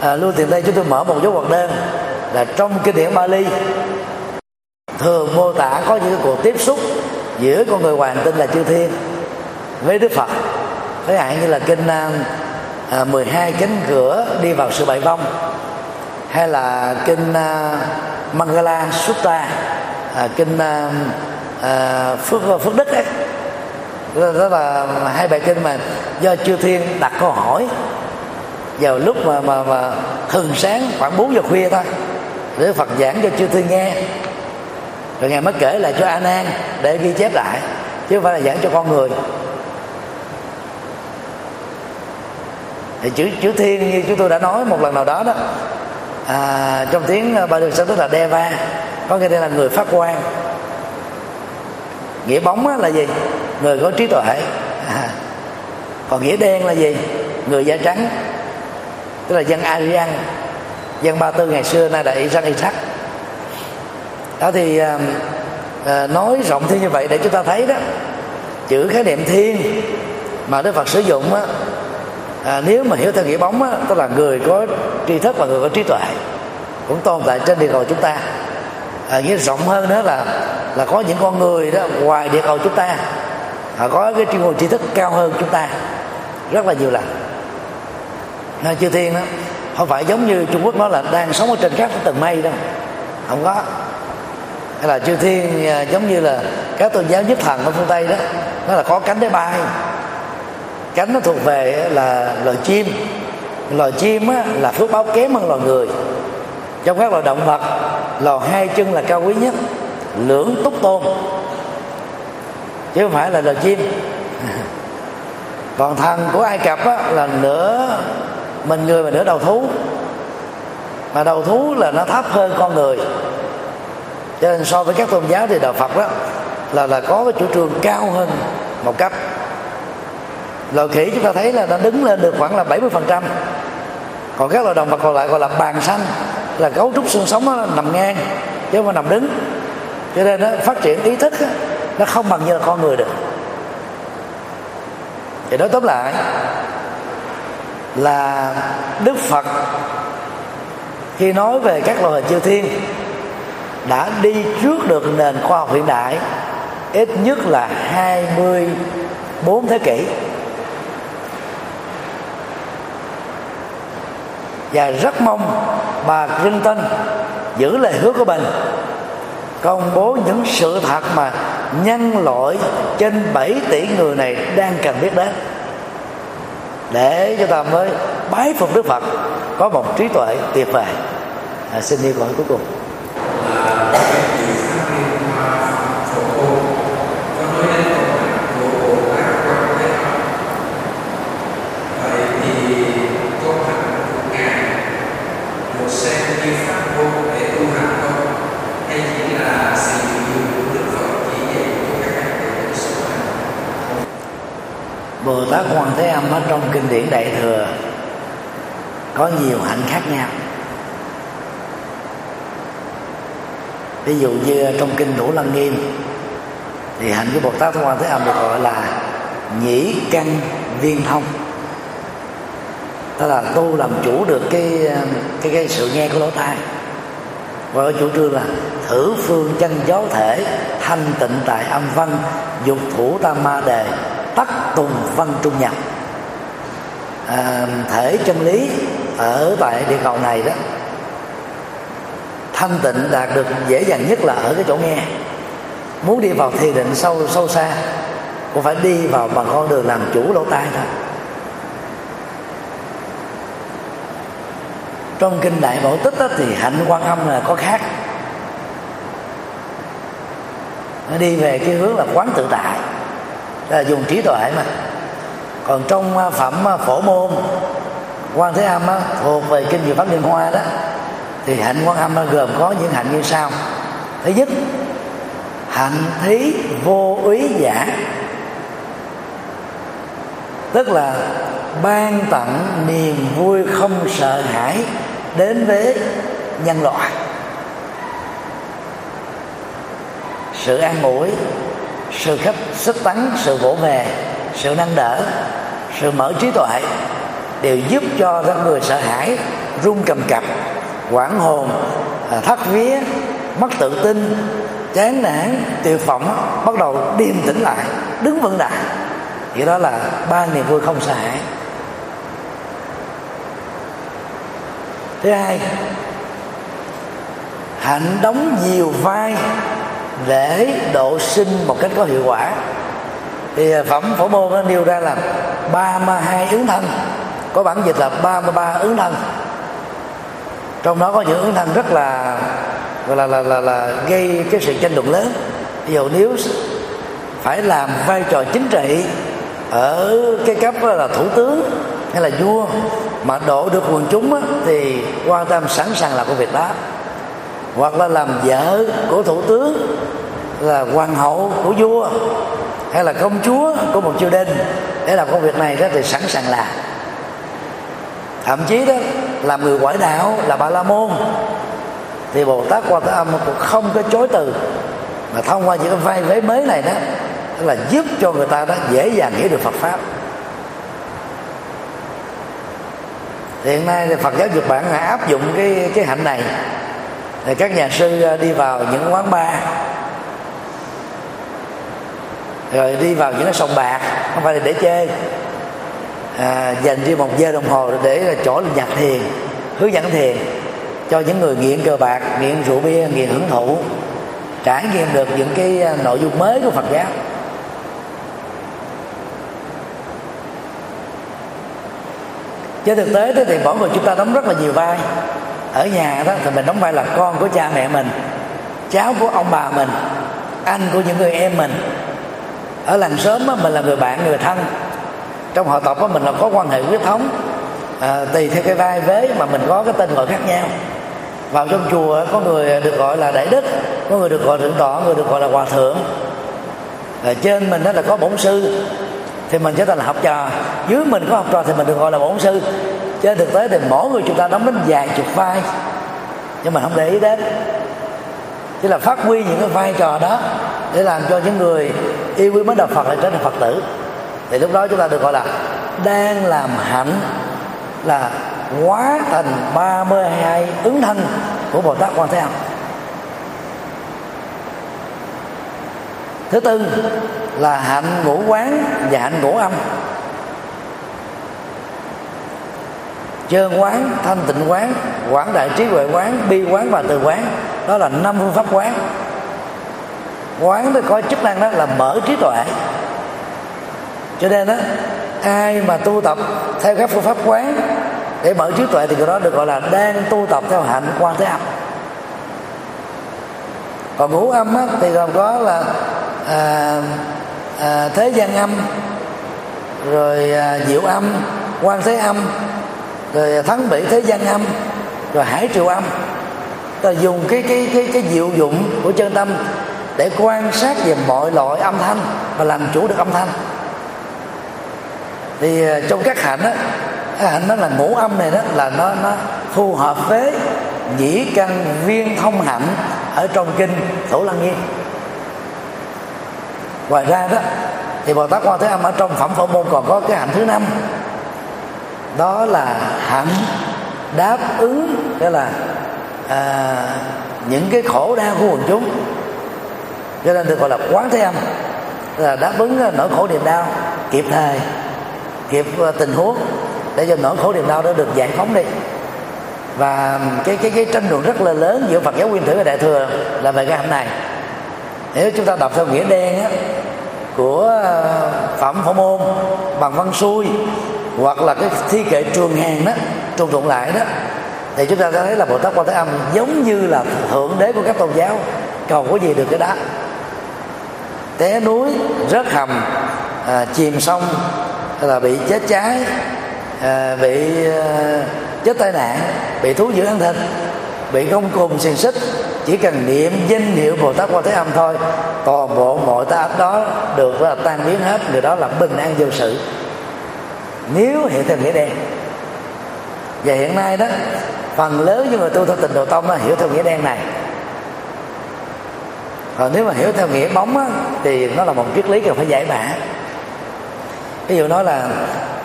À, luôn tiền đây chúng tôi mở một dấu hoạt đơn là trong kinh điển Bali thường mô tả có những cuộc tiếp xúc giữa con người hoàng tinh là chư thiên với Đức Phật. Thế hạn như là kinh à, à 12 cánh cửa đi vào sự bại vong hay là kinh à, Mangala Sutta à, kinh à, à, phước phước đức ấy đó, là hai bài kinh mà do chư thiên đặt câu hỏi. Vào lúc mà mà mà thường sáng khoảng 4 giờ khuya thôi để Phật giảng cho chư thiên nghe. Rồi ngài mới kể lại cho A Nan để ghi chép lại chứ không phải là giảng cho con người. Thì chữ chữ thiên như chúng tôi đã nói một lần nào đó đó à, trong tiếng ba đường sanskrit là deva có nghĩa là người phát quan nghĩa bóng là gì? Người có trí tuệ. À. còn nghĩa đen là gì? Người da trắng. Tức là dân Aryan dân Ba Tư ngày xưa nay là Iraq Iraq đó thì um, à, nói rộng thêm như vậy để chúng ta thấy đó chữ khái niệm thiên mà Đức Phật sử dụng á, à, nếu mà hiểu theo nghĩa bóng á, tức là người có tri thức và người có trí tuệ cũng tồn tại trên địa cầu chúng ta à, nghĩa rộng hơn nữa là là có những con người đó ngoài địa cầu chúng ta họ có cái chuyên môn tri thức cao hơn chúng ta rất là nhiều lần. Nên chư thiên đó không phải giống như trung quốc nói là đang sống ở trên các tầng mây đâu không có. Hay là chư thiên à, giống như là các tôn giáo nhất thần ở phương tây đó nó là có cánh để bay. Cánh nó thuộc về là loài chim. Loài chim á, là phước báo kém hơn loài người. Trong các loài động vật lò hai chân là cao quý nhất. Lưỡng túc tôn. Chứ không phải là lò chim. Còn thần của ai cập á, là nửa mình người và nửa đầu thú. Mà đầu thú là nó thấp hơn con người. Cho nên so với các tôn giáo thì đạo phật đó là là có cái chủ trương cao hơn một cấp. Loài khỉ chúng ta thấy là nó đứng lên được khoảng là 70 phần trăm. Còn các loài động vật còn lại gọi là bàn xanh là cấu trúc xương sống nó nằm ngang chứ không nằm đứng. Cho nên nó phát triển ý thức đó, nó không bằng như là con người được. Thì nói tóm lại là đức phật khi nói về các loại hình chư thiên đã đi trước được nền khoa học hiện đại ít nhất là 24 thế kỷ. Và rất mong bà Clinton giữ lời hứa của mình công bố những sự thật mà nhân loại trên 7 tỷ người này đang cần biết đến. Để cho ta mới bái phục Đức Phật có một trí tuệ tuyệt vời. À, xin đi câu cuối cùng. Bồ Tát Quan Thế Âm ở trong kinh điển Đại thừa, có nhiều hạnh khác nhau. Ví dụ như trong kinh Thủ Lăng Nghiêm, thì hạnh của Bồ Tát Quan Thế Âm được gọi là nhĩ căn viên thông. Tức là tu làm chủ được cái cái cái sự nghe của lỗ tai. Và ở chủ trương là thử phương chân Giáo thể, thanh tịnh tại âm văn, dục thủ tam ma đề tắc tùng văn trung nhập à, thể chân lý ở tại địa cầu này đó thanh tịnh đạt được dễ dàng nhất là ở cái chỗ nghe. Muốn đi vào thiền định sâu sâu xa cũng phải đi vào bằng con đường làm chủ lỗ tai thôi. Trong kinh đại bảo tích đó, thì hạnh quan âm là có khác. Nó đi về cái hướng là quán tự tại là dùng trí tuệ mà. Còn trong à, phẩm à, phổ môn quan thế âm á, thuộc về kinh diệu pháp liên hoa đó thì hạnh quan âm gồm có những hạnh như sau. Thứ nhất hạnh thí vô úy giả. Tức là ban tặng niềm vui không sợ hãi đến với nhân loại. Sự an ủi sự khích, sức tấn, sự vỗ về, sự nâng đỡ, sự mở trí tuệ đều giúp cho các người sợ hãi, run cầm cập quảng hồn à, thất vía, mất tự tin, chán nản tiêu phỏng bắt đầu điềm tĩnh lại, đứng vững lại. Vậy đó là ba niềm vui không sợ hãi. Thứ hai, hạnh đóng nhiều vai để độ sinh một cách có hiệu quả. Thì à, phẩm phổ môn nó nêu ra là ba mươi hai ứng thân có bản dịch là ba mươi ba ứng thân trong đó có những ứng thân rất là gọi là, là là là gây cái sự tranh luận lớn. Ví dụ nếu phải làm vai trò chính trị ở cái cấp là thủ tướng hay là vua mà độ được quần chúng á, thì quan tâm sẵn sàng làm công việc đó hoặc là làm vợ của thủ tướng là hoàng hậu của vua, hay là công chúa của một triều đình để làm công việc này đó thì sẵn sàng làm. Thậm chí đó, làm người ngoại đạo, là bà la môn, thì bồ tát quan thế âm cũng không có chối từ, mà thông qua những cái vai vế mới này đó, tức là giúp cho người ta đó dễ dàng hiểu được phật pháp. Hiện nay thì phật giáo nhật bản đã áp dụng cái cái hạnh này thì các nhà sư ờ, đi vào những quán bar. Rồi đi vào những cái sòng bạc không phải là để chơi. À, dành riêng một giờ đồng hồ để chỗ nhặt thiền hướng dẫn thiền cho những người nghiện cờ bạc nghiện rượu bia nghiện hưởng thụ trải nghiệm được những cái ờ, nội dung mới của phật giáo. Trên thực tế thì mỗi người chúng ta đóng rất là nhiều vai ở nhà đó thì mình đóng vai là con của cha mẹ mình cháu của ông bà mình anh của những người em mình. Ở làng sớm á, mình là người bạn người thân. Trong họ tộc á, mình là có quan hệ huyết thống. À, tùy theo cái vai vế mà mình có cái tên gọi khác nhau. Vào trong chùa có người được gọi là đại đức có người được gọi thượng tọa người được gọi là hòa thượng. Ở trên mình đó là có bổn sư thì mình trở thành là học trò. Dưới mình có học trò thì mình được gọi là bổn sư chứ thực tế thì mỗi người chúng ta đóng đến vài chục vai. Nhưng mà không để ý đến. Chỉ là phát huy những cái vai trò đó để làm cho những người yêu quý mến đạo Phật lại trở thành Phật tử. Thì lúc đó chúng ta được gọi là đang làm hạnh, là quá thành 32 ứng thân của Bồ Tát Quan Thế Âm. Thứ tư là hạnh ngũ quán và hạnh ngũ âm. Chơn quán thanh tịnh quán quảng đại trí huệ quán bi quán và từ quán. Đó là năm phương pháp quán. Quán nó có chức năng đó là mở trí tuệ. Cho nên đó ai mà tu tập theo các phương pháp quán để mở trí tuệ thì người đó được gọi là đang tu tập theo hạnh quan thế âm. Còn ngũ âm á, thì gồm có là à, à, thế gian âm rồi à, diệu âm quan thế âm rồi thắng bảy thế gian âm, rồi hải triều âm. Ta dùng cái cái cái cái diệu dụng của chân tâm để quan sát về mọi loại âm thanh và làm chủ được âm thanh. Thì à, trong các hạnh á, cái hạnh đó là ngũ âm này đó, là nó nó phù hợp với nhĩ căn viên thông hạnh ở trong kinh thủ lăng nghiêm ngoài ra đó, thì bồ tát quan thế âm ở trong phẩm phổ môn còn có cái hạnh thứ năm đó là hạnh đáp ứng cái là à, những cái khổ đau của quần chúng. Cho nên được gọi là quán thế âm. Là đáp ứng à, nỗi khổ niềm đau kịp thời kịp à, tình huống để cho nỗi khổ niềm đau đó được giải phóng đi. Và cái cái cái tranh luận rất là lớn giữa Phật giáo nguyên thủy và Đại thừa là về cái hạnh này. Nếu chúng ta đọc theo nghĩa đen á, của à, phẩm phổ môn bằng văn xuôi hoặc là cái thi kệ trường hàng đó trùng trụng lại đó thì chúng ta sẽ thấy là bồ tát quan thế âm giống như là thượng đế của các tôn giáo cầu có gì được cái đó. Té núi rớt hầm à, chìm sông hay là bị chết cháy à, bị à, chết tai nạn bị thú dữ ăn thịt bị gông cùng xiềng xích chỉ cần niệm danh hiệu bồ tát quan thế âm thôi toàn bộ mọi ta đó được là tan biến hết người đó là bình an vô sự nếu hiểu theo nghĩa đen. Và hiện nay đó phần lớn những người tu theo tình độ tông nó hiểu theo nghĩa đen này. Còn nếu mà hiểu theo nghĩa bóng á, thì nó là một triết lý cần phải giải mã. Ví dụ nói là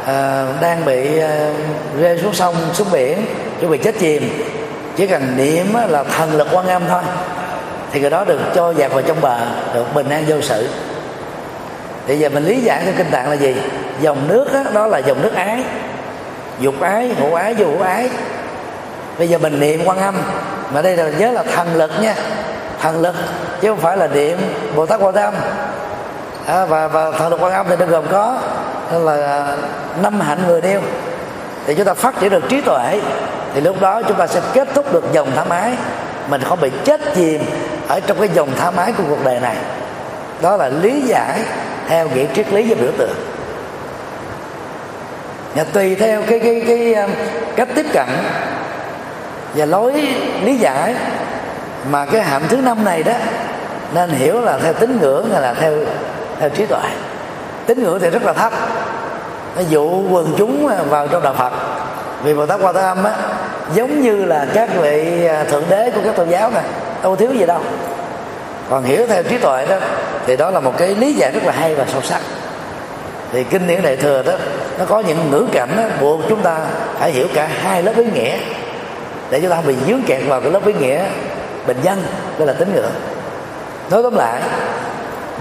à, đang bị à, rơi xuống sông xuống biển chuẩn bị chết chìm chỉ cần niệm á, là thần lực quan âm thôi thì người đó được cho dạt vào trong bờ được bình an vô sự. Thì giờ mình lý giải theo kinh tạng là gì? Dòng nước đó, đó là dòng nước ái. Dục ái ngũ ái vô hữu ái. Bây giờ mình niệm quan âm. Mà đây là nhớ là thần lực nha. Thần lực chứ không phải là niệm bồ tát quan âm. À, và và thần lực quan âm thì nó gồm có là à, năm hạnh người đeo thì chúng ta phát triển được trí tuệ thì lúc đó chúng ta sẽ kết thúc được dòng tham ái. Mình không bị chết chìm ở trong cái dòng tham ái của cuộc đời này. Đó là lý giải theo nghĩa triết lý và biểu tượng và tùy theo cái cái cái um, cách tiếp cận và lối lý giải mà cái hạm thứ năm này đó, nên hiểu là theo tín ngưỡng hay là theo theo trí tuệ. Tín ngưỡng thì rất là thấp. Nó dụ quần chúng à, vào trong đạo phật vì bồ tát quan thế âm á, giống như là các vị à, thượng đế của các tôn giáo này đâu thiếu gì đâu. Còn hiểu theo trí tuệ đó, thì đó là một cái lý giải rất là hay và sâu sắc thì kinh điển đại thừa đó nó có những ngữ cảnh đó, buộc chúng ta phải hiểu cả hai lớp ý nghĩa. Để chúng ta bị dướng kẹt vào cái lớp ý nghĩa bình dân đó là tín ngưỡng. Nói tóm lại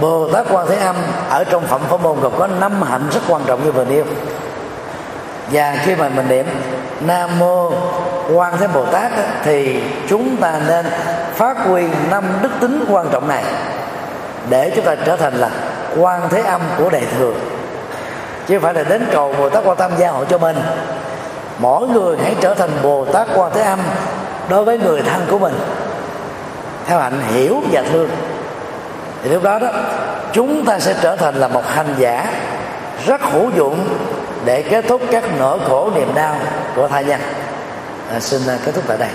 bồ tát quan thế âm ở trong phẩm phổ môn gồm có năm hạnh rất quan trọng như vừa nêu. Và khi mà mình niệm nam mô quan thế bồ tát thì chúng ta nên phát huy năm đức tính quan trọng này để chúng ta trở thành là quan thế âm của đại thừa chứ không phải là đến cầu bồ tát quan tâm gia hộ cho mình. Mỗi người hãy trở thành bồ tát quan thế âm đối với người thân của mình theo hạnh hiểu và thương. Thì lúc đó đó chúng ta sẽ trở thành là một hành giả rất hữu dụng để kết thúc các nỗi khổ niềm đau của thai nhân. À, xin à, kết thúc tại đây.